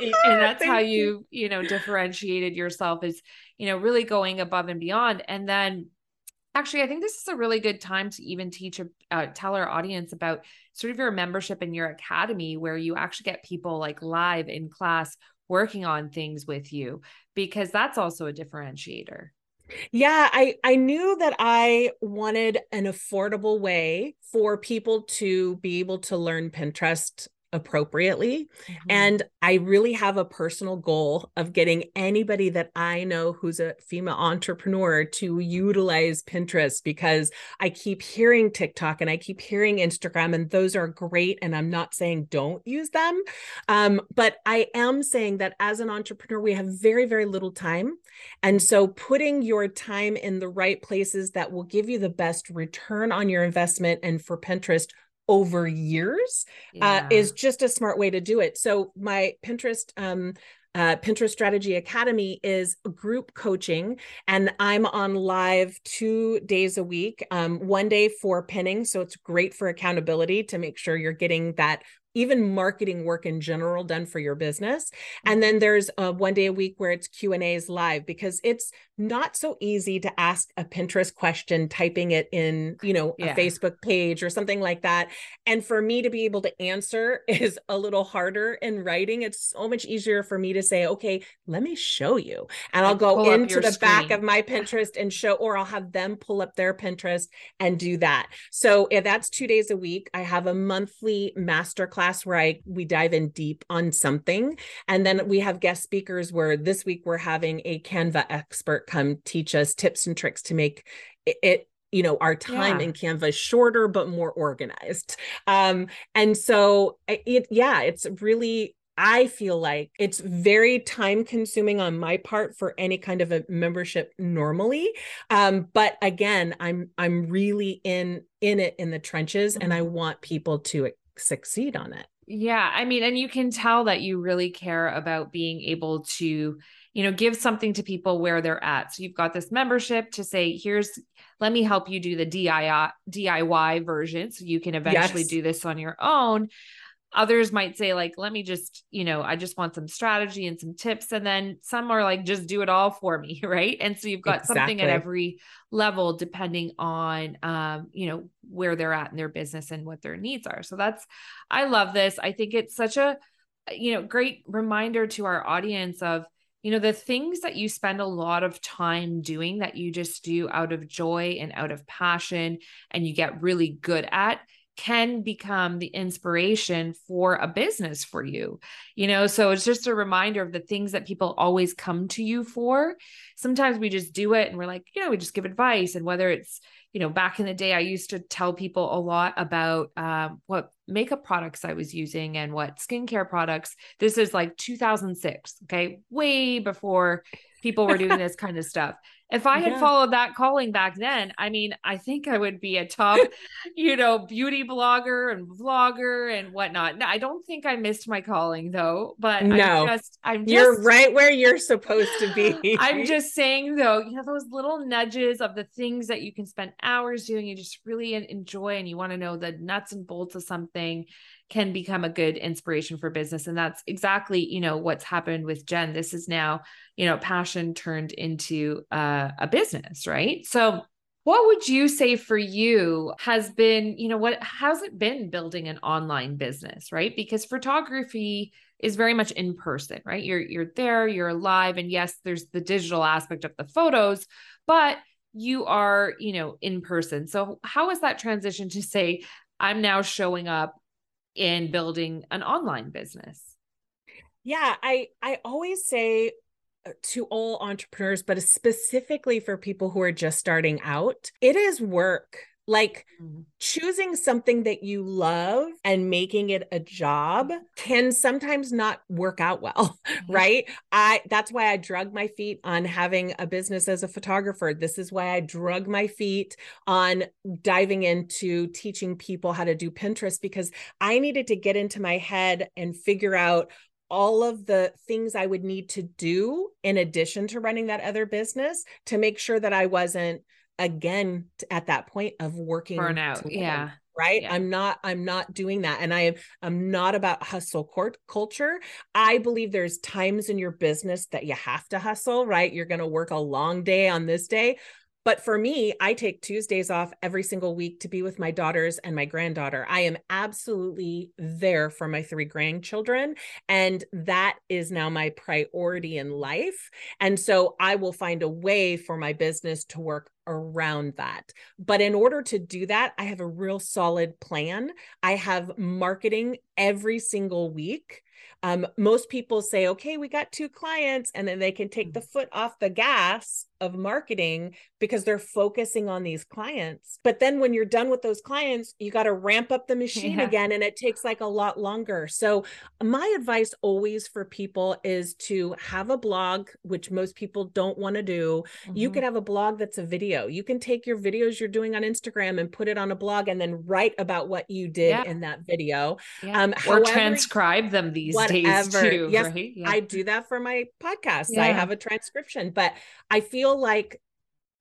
and, that's how you you know differentiated yourself is you know really going above and beyond and then actually i think this is a really good time to even teach uh, tell our audience about sort of your membership in your academy where you actually get people like live in class working on things with you because that's also a differentiator. Yeah i i knew that i wanted an affordable way for people to be able to learn pinterest appropriately. Mm-hmm. And I really have a personal goal of getting anybody that I know who's a female entrepreneur to utilize Pinterest because I keep hearing TikTok and I keep hearing Instagram, and those are great. And I'm not saying don't use them. Um, but I am saying that as an entrepreneur, we have very, very little time. And so putting your time in the right places that will give you the best return on your investment and for Pinterest over years yeah. uh, is just a smart way to do it. So my Pinterest um, uh, Pinterest Strategy Academy is group coaching, and I'm on live two days a week. Um, one day for pinning, so it's great for accountability to make sure you're getting that even marketing work in general done for your business and mm-hmm. then there's a one day a week where it's q and a's live because it's not so easy to ask a pinterest question typing it in you know yeah. a facebook page or something like that and for me to be able to answer is a little harder in writing it's so much easier for me to say okay let me show you and i'll go into the screen. back of my pinterest and show or i'll have them pull up their pinterest and do that so if that's two days a week i have a monthly master class class where I we dive in deep on something. And then we have guest speakers where this week we're having a Canva expert come teach us tips and tricks to make it, you know our time yeah. in canva shorter but more organized um and so it yeah it's really I feel like it's very time consuming on my part for any kind of a membership normally. Um, but again, I'm I'm really in in it in the trenches and I mm-hmm. want people to succeed on it. Yeah, I mean, and you can tell that you really care about being able to, you know, give something to people where they're at. So you've got this membership to say, here's let me help you do the DIY DIY version so you can eventually yes. do this on your own others might say like let me just you know i just want some strategy and some tips and then some are like just do it all for me right? And so you've got exactly. something at every level depending on um you know where they're at in their business and what their needs are. So that's i love this. I think it's such a you know great reminder to our audience of you know the things that you spend a lot of time doing that you just do out of joy and out of passion and you get really good at can become the inspiration for a business for you. You know, so it's just a reminder of the things that people always come to you for. Sometimes we just do it and we're like, you know, we just give advice. And whether it's, you know, back in the day, I used to tell people a lot about um, what makeup products I was using and what skincare products. This is like 2006, okay, way before people were doing this kind of stuff. If I had yeah. followed that calling back then, I mean, I think I would be a top, you know, beauty blogger and vlogger and whatnot. No, I don't think I missed my calling though, but no, I'm just, I'm just, you're right where you're supposed to be. I'm just saying though, you know, those little nudges of the things that you can spend hours doing, you just really enjoy and you want to know the nuts and bolts of something can become a good inspiration for business. And that's exactly you know what's happened with jen. This is now you know passion turned into uh, a business right? So what would you say for you has been you know what has it been building an online business right? Because photography is very much in person right? You're you're there you're live and yes there's the digital aspect of the photos but you are you know in person. So how is that transition to say i'm now showing up in building an online business? Yeah, I I always say uh, to all entrepreneurs, but specifically for people who are just starting out, it is work. Like mm-hmm. choosing something that you love and making it a job can sometimes not work out well, mm-hmm. right? I that's why I drug my feet on having a business as a photographer. This is why I drug my feet on diving into teaching people how to do Pinterest because I needed to get into my head and figure out all of the things I would need to do in addition to running that other business to make sure that I wasn't again at that point of working burnout yeah right? yeah. i'm not i'm not doing that and i am i'm not about hustle court culture. I believe there's times in your business that you have to hustle right? You're going to work a long day on this day but for me, I take Tuesdays off every single week to be with my daughters and my granddaughter. I am absolutely there for my three grandchildren. And that is now my priority in life. And so I will find a way for my business to work around that. But in order to do that, I have a real solid plan. I have marketing every single week um, most people say, okay, we got two clients, and then they can take the mm. foot off the gas of marketing because they're focusing on these clients. But then when you're done with those clients, you got to ramp up the machine yeah. again, and it takes like a lot longer. So, my advice always for people is to have a blog, which most people don't want to do. Mm-hmm. You could have a blog that's a video. You can take your videos you're doing on Instagram and put it on a blog and then write about what you did yeah. in that video. Yeah. Um, or however, transcribe them these whatever. Too, yes, right? yeah. I do that for my podcast. Yeah. I have a transcription, but I feel like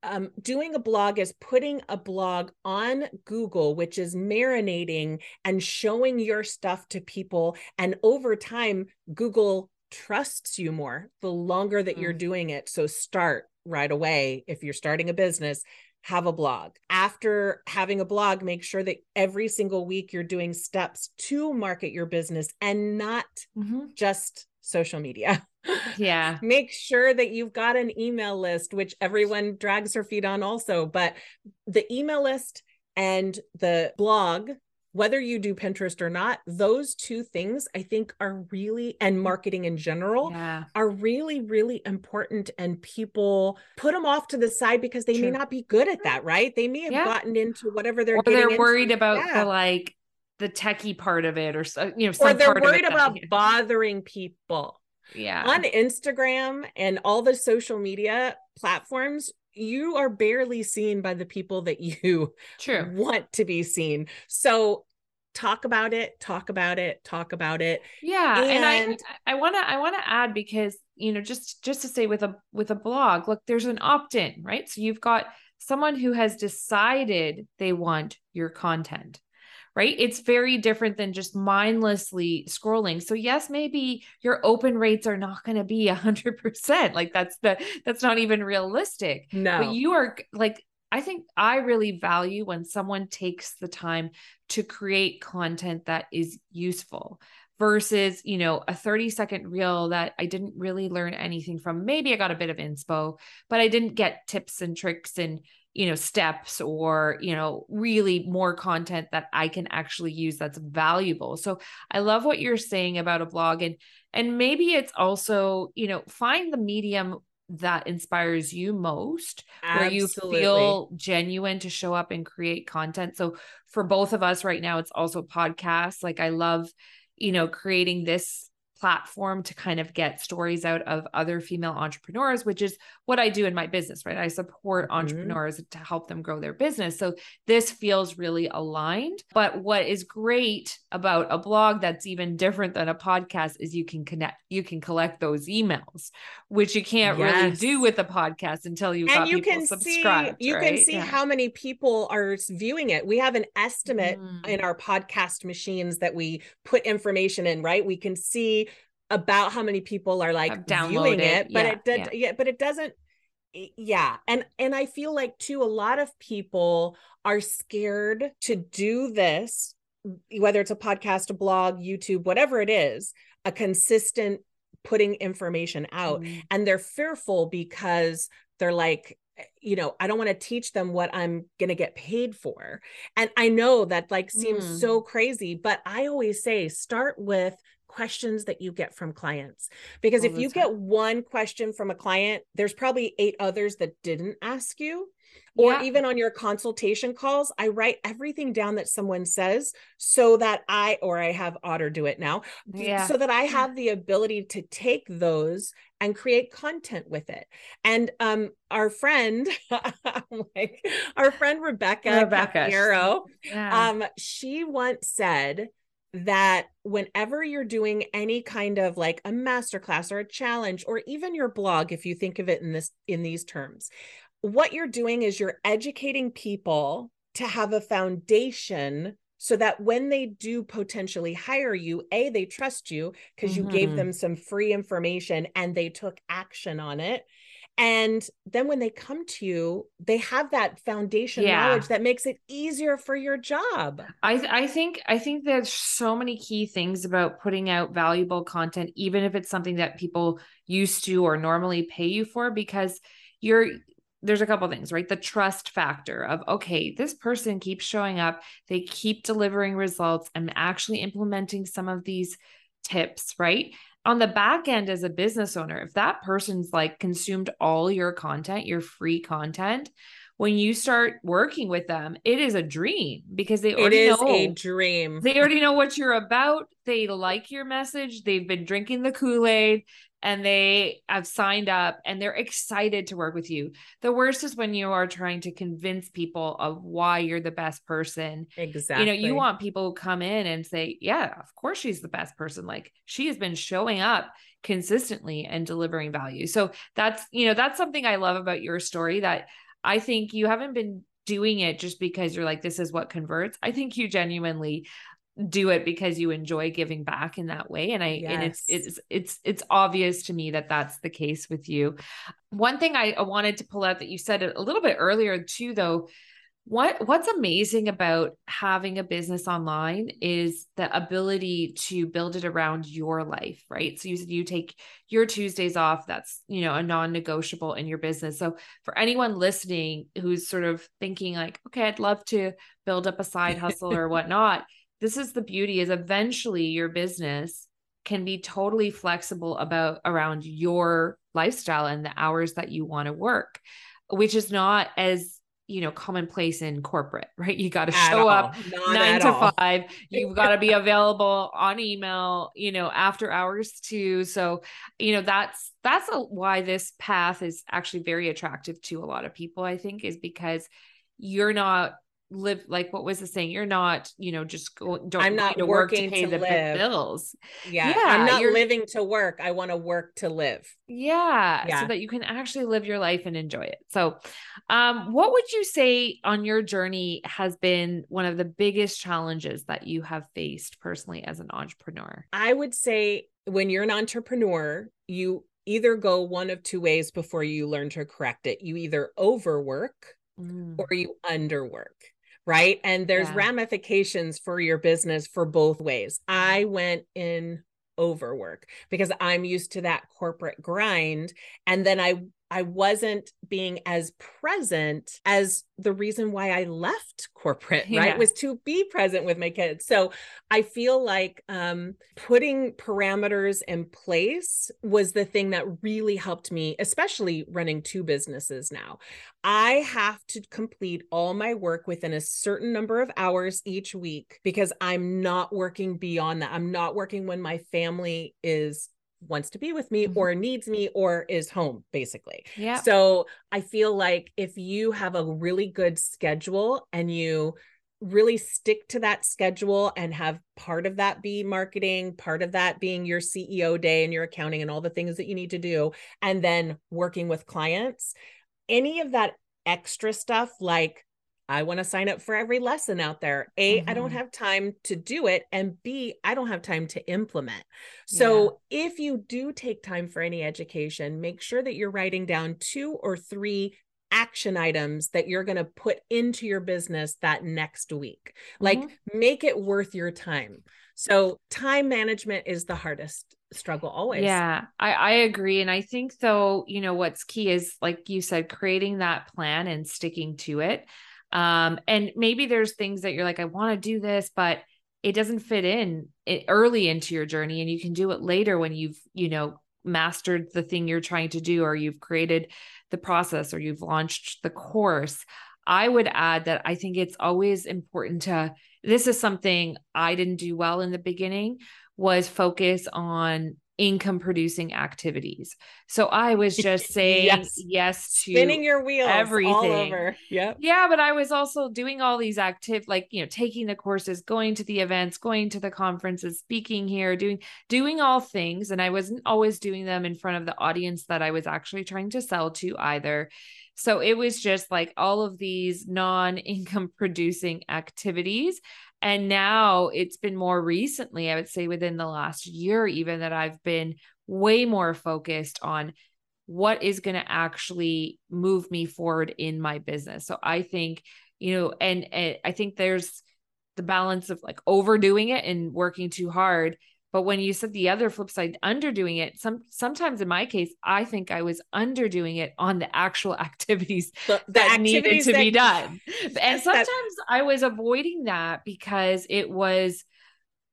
um, doing a blog is putting a blog on Google, which is marinating and showing your stuff to people. And over time, Google trusts you more the longer that mm. you're doing it. So start right away if you're starting a business have a blog. After having a blog, make sure that every single week you're doing steps to market your business and not mm-hmm. just social media. Yeah. make sure that you've got an email list, which everyone drags her feet on also. But the email list and the blog whether you do Pinterest or not, those two things I think are really, and marketing in general, yeah. are really, really important. And people put them off to the side because they True. may not be good at that, right? They may have yeah. gotten into whatever they're or they're worried into. about yeah. the like the techie part of it or so, you know, or they're worried about bothering people. Yeah. On Instagram and all the social media platforms, you are barely seen by the people that you True. want to be seen. So talk about it, talk about it, talk about it. Yeah. And, and I I want to I want to add because, you know, just just to say with a with a blog, look, there's an opt-in, right? So you've got someone who has decided they want your content right? It's very different than just mindlessly scrolling. So yes, maybe your open rates are not going to be a hundred percent. Like that's the that's not even realistic. No, but you are like I think I really value when someone takes the time to create content that is useful versus, you know, a 30 second reel that I didn't really learn anything from. Maybe I got a bit of inspo, but I didn't get tips and tricks and you know steps or you know really more content that i can actually use that's valuable. So i love what you're saying about a blog and and maybe it's also you know find the medium that inspires you most Absolutely. where you feel genuine to show up and create content. So for both of us right now it's also podcasts. Like i love you know creating this platform to kind of get stories out of other female entrepreneurs, which is what I do in my business, right? I support mm-hmm. entrepreneurs to help them grow their business. So this feels really aligned. But what is great about a blog that's even different than a podcast is you can connect, you can collect those emails, which you can't yes. really do with a podcast until you've and got you people can subscribed. See, you right? can see yeah. how many people are viewing it. We have an estimate mm. in our podcast machines that we put information in, right? We can see about how many people are like viewing it, but yeah, it did, yeah. yeah, but it doesn't. Yeah, and and I feel like too a lot of people are scared to do this, whether it's a podcast, a blog, YouTube, whatever it is, a consistent putting information out, mm. and they're fearful because they're like you know i don't want to teach them what i'm going to get paid for and i know that like seems mm. so crazy but i always say start with questions that you get from clients. Because All if you time. get one question from a client, there's probably eight others that didn't ask you. Or yeah. even on your consultation calls, I write everything down that someone says so that I, or I have Otter do it now, yeah. so that I have the ability to take those and create content with it. And um, our friend, like our friend Rebecca, Rebecca. Yeah. um, she once said, that whenever you're doing any kind of like a masterclass or a challenge or even your blog if you think of it in this in these terms what you're doing is you're educating people to have a foundation so that when they do potentially hire you a they trust you because mm-hmm. you gave mm-hmm. them some free information and they took action on it and then when they come to you, they have that foundation yeah. knowledge that makes it easier for your job. I I think I think there's so many key things about putting out valuable content, even if it's something that people used to or normally pay you for, because you're there's a couple things, right? The trust factor of, okay, this person keeps showing up, they keep delivering results. I'm actually implementing some of these tips, right? On the back end as a business owner, if that person's like consumed all your content, your free content, when you start working with them, it is a dream because they already know a dream. They already know what you're about. They like your message. They've been drinking the Kool-Aid and they have signed up and they're excited to work with you. The worst is when you are trying to convince people of why you're the best person. Exactly. You know, you want people who come in and say, Yeah, of course she's the best person. Like she has been showing up consistently and delivering value. So that's, you know, that's something I love about your story that I think you haven't been doing it just because you're like, this is what converts. I think you genuinely do it because you enjoy giving back in that way and i yes. and it's it's it's it's obvious to me that that's the case with you. One thing I, wanted to pull out that you said a little bit earlier too though what what's amazing about having a business online is the ability to build it around your life right? So you said you take your tuesdays off that's you know a non-negotiable in your business. So for anyone listening who's sort of thinking like okay i'd love to build up a side hustle or whatnot this is the beauty is eventually your business can be totally flexible about around your lifestyle and the hours that you want to work which is not as you know commonplace in corporate right? You got to show up nine to all. five. You've got to be available on email you know after hours too. So you know that's that's a, why this path is actually very attractive to a lot of people i think is because you're not live like what was the saying? You're not you know just going don't i'm not to working work to pay to the live. bills. Yeah, yeah i'm not living to work. I want to work to live. Yeah, yeah. so that you can actually live your life and enjoy it. So um what would you say on your journey has been one of the biggest challenges that you have faced personally as an entrepreneur? I would say when you're an entrepreneur you either go one of two ways before you learn to correct it. You either overwork mm. or you underwork right? And there's yeah. ramifications for your business for both ways. I went in overwork because I'm used to that corporate grind and then I I wasn't being as present as the reason why I left corporate, yeah. right? Was to be present with my kids. So I feel like um, putting parameters in place was the thing that really helped me, especially running two businesses now. I have to complete all my work within a certain number of hours each week because I'm not working beyond that. I'm not working when my family is wants to be with me mm-hmm. or needs me or is home basically. Yeah. So I feel like if you have a really good schedule and you really stick to that schedule and have part of that be marketing, part of that being your CEO day and your accounting and all the things that you need to do and then working with clients, any of that extra stuff like I want to sign up for every lesson out there. A, mm-hmm. I don't mm-hmm. have time to do it. And B, I don't have time to implement. So yeah. if you do take time for any education, make sure that you're writing down two or three action items that you're going to put into your business that next week. Like mm-hmm. make it worth your time. So time management is the hardest struggle always. Yeah, I, I agree. And I think though, you know, what's key is like you said, creating that plan and sticking to it. Um, and maybe there's things that you're like, I want to do this, but it doesn't fit in it early into your journey and you can do it later when you've, you know, mastered the thing you're trying to do or you've created the process or you've launched the course. I would add that I think it's always important to this is something I didn't do well in the beginning was focus on income producing activities. So I was just saying yes, yes to spinning your wheels everything. all over. Yeah. Yeah, but I was also doing all these active like, you know, taking the courses, going to the events, going to the conferences, speaking here, doing doing all things and I wasn't always doing them in front of the audience that I was actually trying to sell to either. So it was just like all of these non income producing activities and now it's been more recently, I would say within the last year, even that I've been way more focused on what is going to actually move me forward in my business. So I think, you know, and, and I think there's the balance of like overdoing it and working too hard but when you said the other flip side, underdoing it, some sometimes in my case, I think I was underdoing it on the actual activities the, the that activities needed to that, be done. And sometimes that, I was avoiding that because it was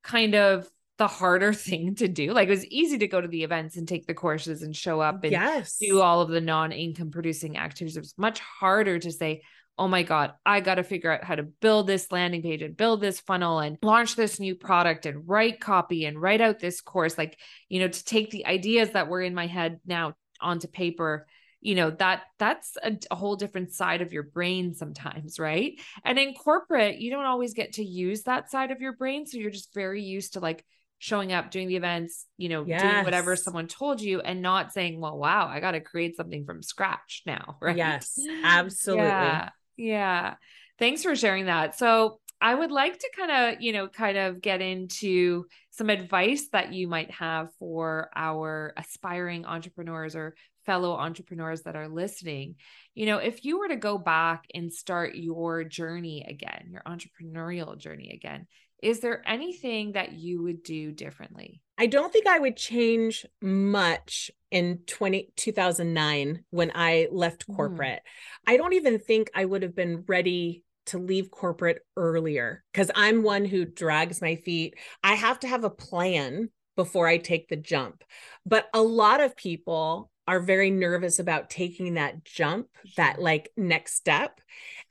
kind of the harder thing to do. Like it was easy to go to the events and take the courses and show up and yes. do all of the non-income producing activities. It was much harder to say, oh my God, I got to figure out how to build this landing page and build this funnel and launch this new product and write copy and write out this course. Like, you know, to take the ideas that were in my head now onto paper you know that that's a, a, whole different side of your brain sometimes right? And in corporate you don't always get to use that side of your brain. So you're just very used to like showing up doing the events you know yes. doing whatever someone told you and not saying well wow i got to create something from scratch now right? Yes absolutely. Yeah yeah. Thanks for sharing that. So, I would like to kind of, you know, kind of get into some advice that you might have for our aspiring entrepreneurs or fellow entrepreneurs that are listening. You know, if you were to go back and start your journey again, your entrepreneurial journey again, is there anything that you would do differently? I don't think I would change much in 20, 2009 when I left hmm. corporate. Mm. I don't even think I would have been ready to leave corporate earlier because I'm one who drags my feet. I have to have a plan before I take the jump. But a lot of people are very nervous about taking that jump, that like next step.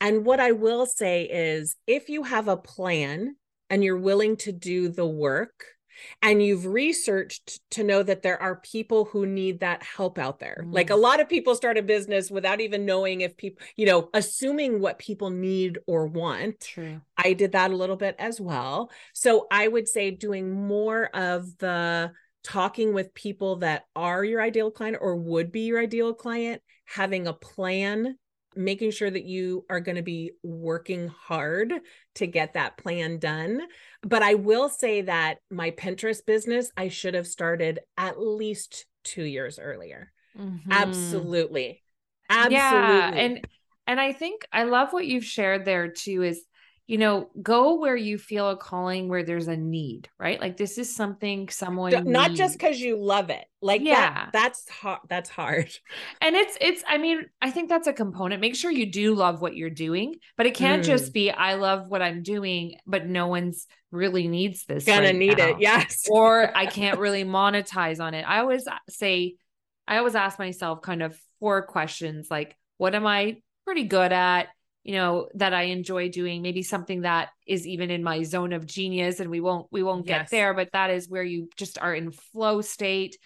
And what I will say is if you have a plan and you're willing to do the work, and you've researched to know that there are people who need that help out there. Mm. Like a lot of people start a business without even knowing if people, you know, assuming what people need or want. True. I did that a little bit as well. So I would say doing more of the talking with people that are your ideal client or would be your ideal client, having a plan making sure that you are going to be working hard to get that plan done. But I will say that my Pinterest business, I should have started at least two years earlier. Mm-hmm. Absolutely. Absolutely. Yeah. And and I think I love what you've shared there too is you know, go where you feel a calling where there's a need, right? Like this is something someone not needs. just because you love it. Like yeah, that, that's hard. That's hard. And it's it's. I mean, I think that's a component. Make sure you do love what you're doing, but it can't mm. just be I love what I'm doing, but no one's really needs this. Gonna right need now. it, yes. or I can't really monetize on it. I always say, I always ask myself kind of four questions like, what am I pretty good at? You know that i enjoy doing maybe something that is even in my zone of genius and we won't we won't get yes. there but that is where you just are in flow state.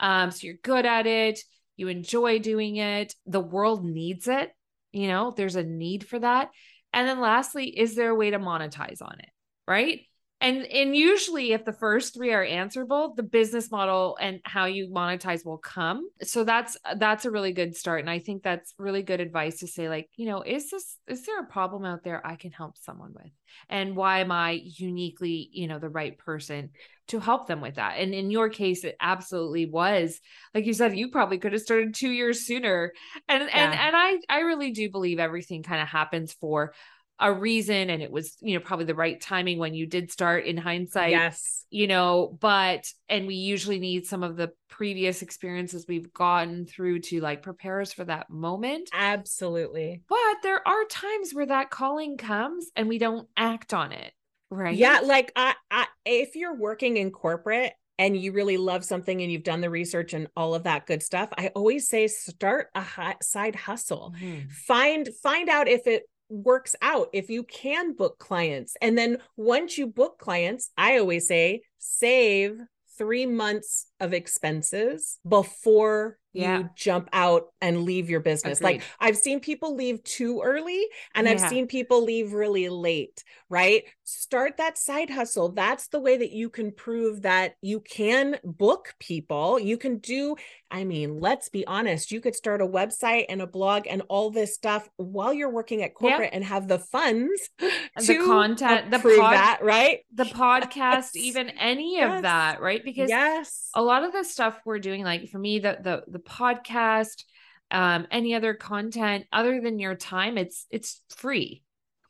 Um so you're good at it. You enjoy doing it. The world needs it. You know there's a need for that. And then lastly is there a way to monetize on it? Right and and usually if the first three are answerable the business model and how you monetize will come. So that's that's a really good start. And i think that's really good advice to say like you know is this is there a problem out there i can help someone with? And why am i uniquely you know the right person to help them with that? And in your case it absolutely was. Like you said you probably could have started 2 years sooner. And yeah. and and i i really do believe everything kind of happens for a reason and it was you know probably the right timing when you did start in hindsight yes. you know but and we usually need some of the previous experiences we've gotten through to like prepare us for that moment. Absolutely. But there are times where that calling comes and we don't act on it right? Yeah like i, I if you're working in corporate and you really love something and you've done the research and all of that good stuff i always say start a side hustle. Mm-hmm. find find out if it works out if you can book clients. And then once you book clients, I always say save three months of expenses before yeah. you jump out and leave your business. Agreed. Like I've seen people leave too early and yeah. I've seen people leave really late, right? Start that side hustle. That's the way that you can prove that you can book people. You can do, I mean, let's be honest, you could start a website and a blog and all this stuff while you're working at corporate yeah. and have the funds and the content, the pod, that, right? The podcast, yes. even any yes. of that, right? Because yes, a lot of the stuff we're doing, like for me, the the the podcast, um, any other content other than your time, it's it's free.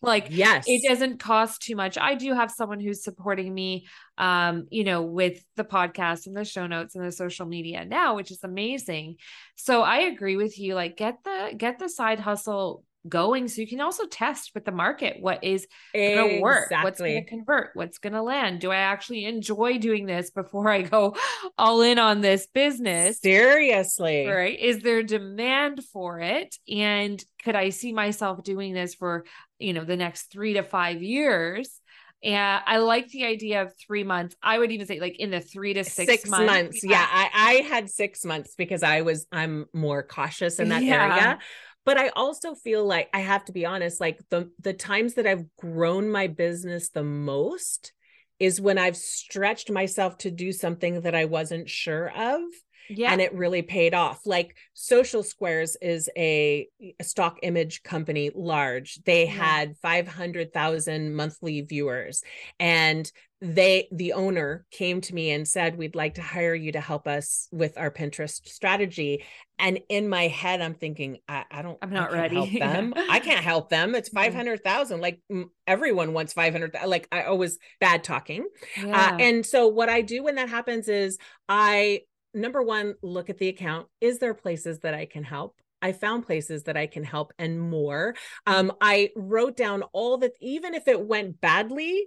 Like yes, it doesn't cost too much. I do have someone who's supporting me, um, you know, with the podcast and the show notes and the social media now, which is amazing. So I agree with you. Like get the get the side hustle going. So you can also test with the market what is going to work what's going to convert what's going to land. Do i actually enjoy doing this before i go all in on this business? Seriously. Right? Is there demand for it? And could i see myself doing this for you know the next 3 to 5 years? And I like the idea of three months. I would even say like in the three to six, six months. months. Yeah, I, I had six months because I was I'm more cautious in that yeah. area but i also feel like i have to be honest like the the times that i've grown my business the most is when i've stretched myself to do something that i wasn't sure of yeah. and it really paid off. Like social squares is a, a stock image company large. They yeah. had 500000 monthly viewers and they the owner came to me and said we'd like to hire you to help us with our pinterest strategy. And in my head i'm thinking i, I don't i'm not ready. help them. I can't help them. It's 500000 like everyone wants 500 like i always bad talking. Uh, yeah. uh, and so what i do when that happens is i number one look at the account. Is there places that i can help? I found places that I can help and more. Um, I wrote down all that, even if it went badly,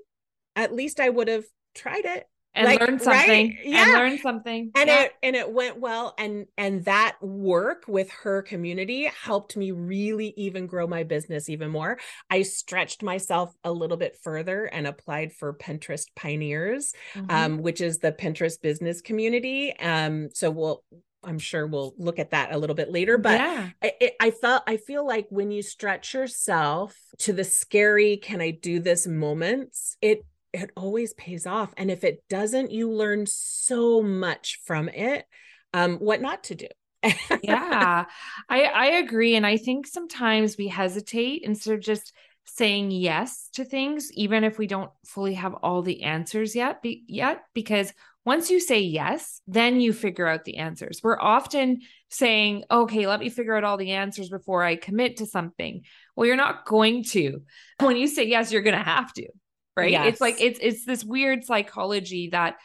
at least I would have tried it and like, learn something right? yeah. and learn something and yeah. it and it went well and and that work with her community helped me really even grow my business even more i stretched myself a little bit further and applied for pinterest pioneers mm-hmm. um, which is the pinterest business community um, so we'll I'm sure we'll look at that a little bit later, but yeah. I, I felt I feel like when you stretch yourself to the scary, can I do this moments, it it always pays off. And if it doesn't, you learn so much from it, um, what not to do. yeah, I, I agree. And I think sometimes we hesitate instead of just saying yes to things, even if we don't fully have all the answers yet, be, yet, because once you say yes, then you figure out the answers. We're often saying, okay, let me figure out all the answers before I commit to something. Well, you're not going to. When you say yes, you're going to have to right yes. it's like it's it's this weird psychology that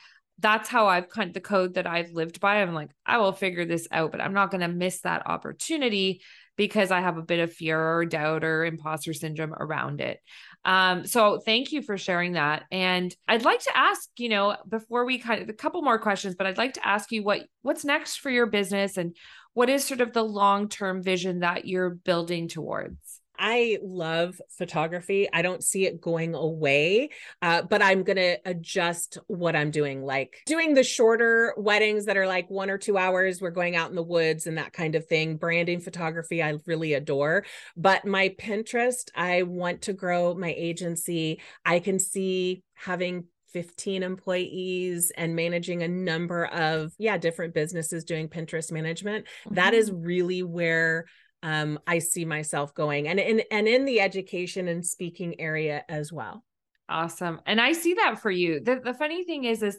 that's how I've kind of the code that I've lived by. I'm like, I will figure this out, but I'm not going to miss that opportunity because I have a bit of fear or doubt or imposter syndrome around it. Um, so thank you for sharing that. And I'd like to ask, you know, before we kind of a couple more questions, but I'd like to ask you what what's next for your business and what is sort of the long-term vision that you're building towards? I love photography. I don't see it going away, uh, but I'm going to adjust what I'm doing, like doing the shorter weddings that are like one or two hours. We're going out in the woods and that kind of thing. Branding photography, I really adore. But my Pinterest, I want to grow my agency. I can see having 15 employees and managing a number of yeah different businesses doing pinterest management mm-hmm. that is mm-hmm. really where um, I see myself going and in and in the education and speaking area as well. Awesome. And I see that for you. The the funny thing is is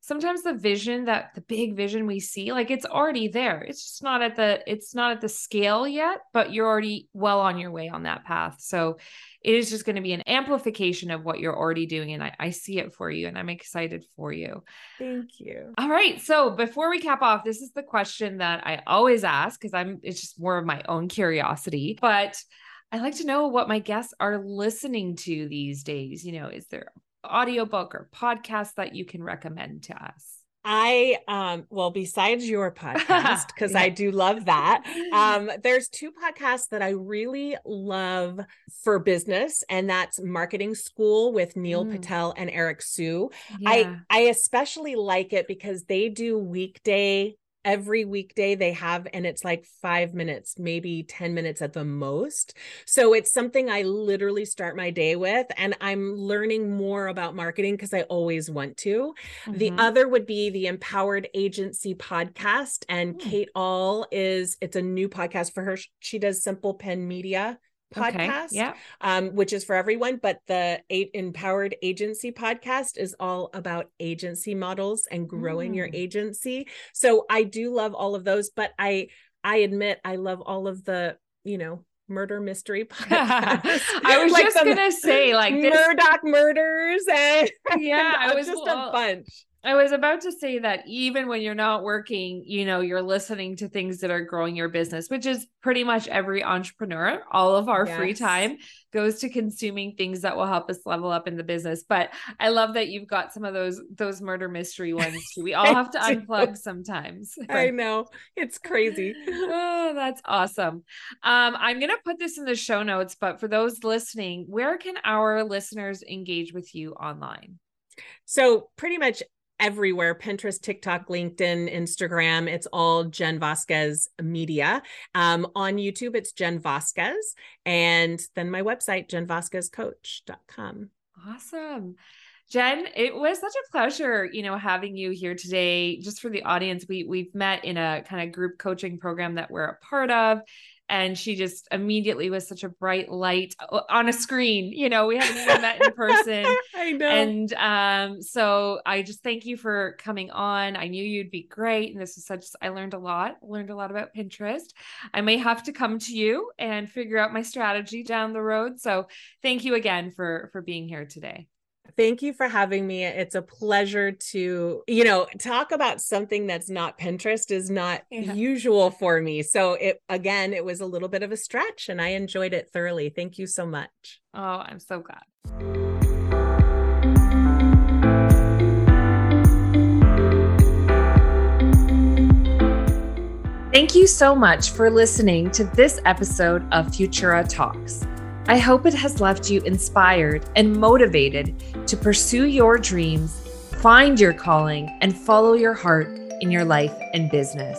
sometimes the vision that the big vision we see like it's already there. It's just not at the it's not at the scale yet but you're already well on your way on that path. So it is just going to be an amplification of what you're already doing and I, I see it for you and i'm excited for you. Thank you. All right so before we cap off this is the question that i always ask because i'm it's just more of my own curiosity but I like to know what my guests are listening to these days. You know, is there audiobook or podcast that you can recommend to us? I um well besides your podcast because yeah. I do love that. Um there's two podcasts that I really love for business and that's Marketing School with Neil mm. Patel and Eric Siu. Yeah. I I especially like it because they do weekday every weekday they have and it's like 5 minutes maybe 10 minutes at the most so it's something i literally start my day with and i'm learning more about marketing because i always want to mm-hmm. the other would be the empowered agency podcast and mm. Kate Ahl is it's a new podcast for her she does Simple Pin Media podcast, okay. yeah, um, which is for everyone. But the Eight Empowered Agency podcast is all about agency models and growing mm. your agency. So I do love all of those, but I I admit I love all of the you know murder mystery podcast. I was like just gonna say like Murdaugh murders and yeah, I was just well, a bunch. I was about to say that even when you're not working, you know, you're listening to things that are growing your business, which is pretty much every entrepreneur. All of our yes. free time goes to consuming things that will help us level up in the business. But I love that you've got some of those those murder mystery ones too. We all have to unplug sometimes. I know. It's crazy. oh, that's awesome. Um, I'm gonna put this in the show notes, but for those listening, where can our listeners engage with you online? So pretty much everywhere Pinterest, TikTok, LinkedIn, Instagram. It's all Jen Vazquez Media. Um, on YouTube, it's Jen Vazquez. And then my website, jenvazquezcoach.com. Awesome. Jen, it was such a pleasure, you know, having you here today. Just for the audience, we we've met in a kind of group coaching program that we're a part of, and she just immediately was such a bright light uh, on a screen you know we haven't even met in person. I know. And um so i just thank you for coming on. I knew you'd be great and this was such i learned a lot learned a lot about pinterest. I may have to come to you and figure out my strategy down the road. So thank you again for for being here today thank you for having me. It's a pleasure to, you know, talk about something that's not Pinterest is not yeah. usual for me. So it again, it was a little bit of a stretch and I enjoyed it thoroughly. Thank you so much. Oh, I'm so glad. Thank you so much for listening to this episode of Futura Talks. I hope it has left you inspired and motivated to pursue your dreams, find your calling, and follow your heart in your life and business.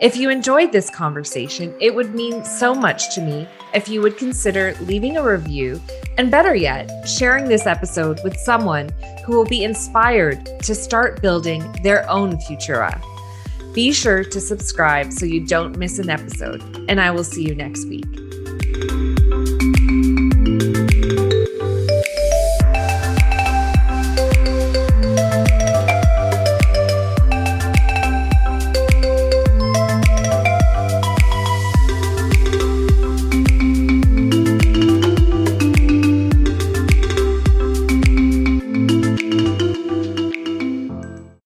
If you enjoyed this conversation, it would mean so much to me if you would consider leaving a review and, better yet, sharing this episode with someone who will be inspired to start building their own Futura. Be sure to subscribe so you don't miss an episode, and I will see you next week.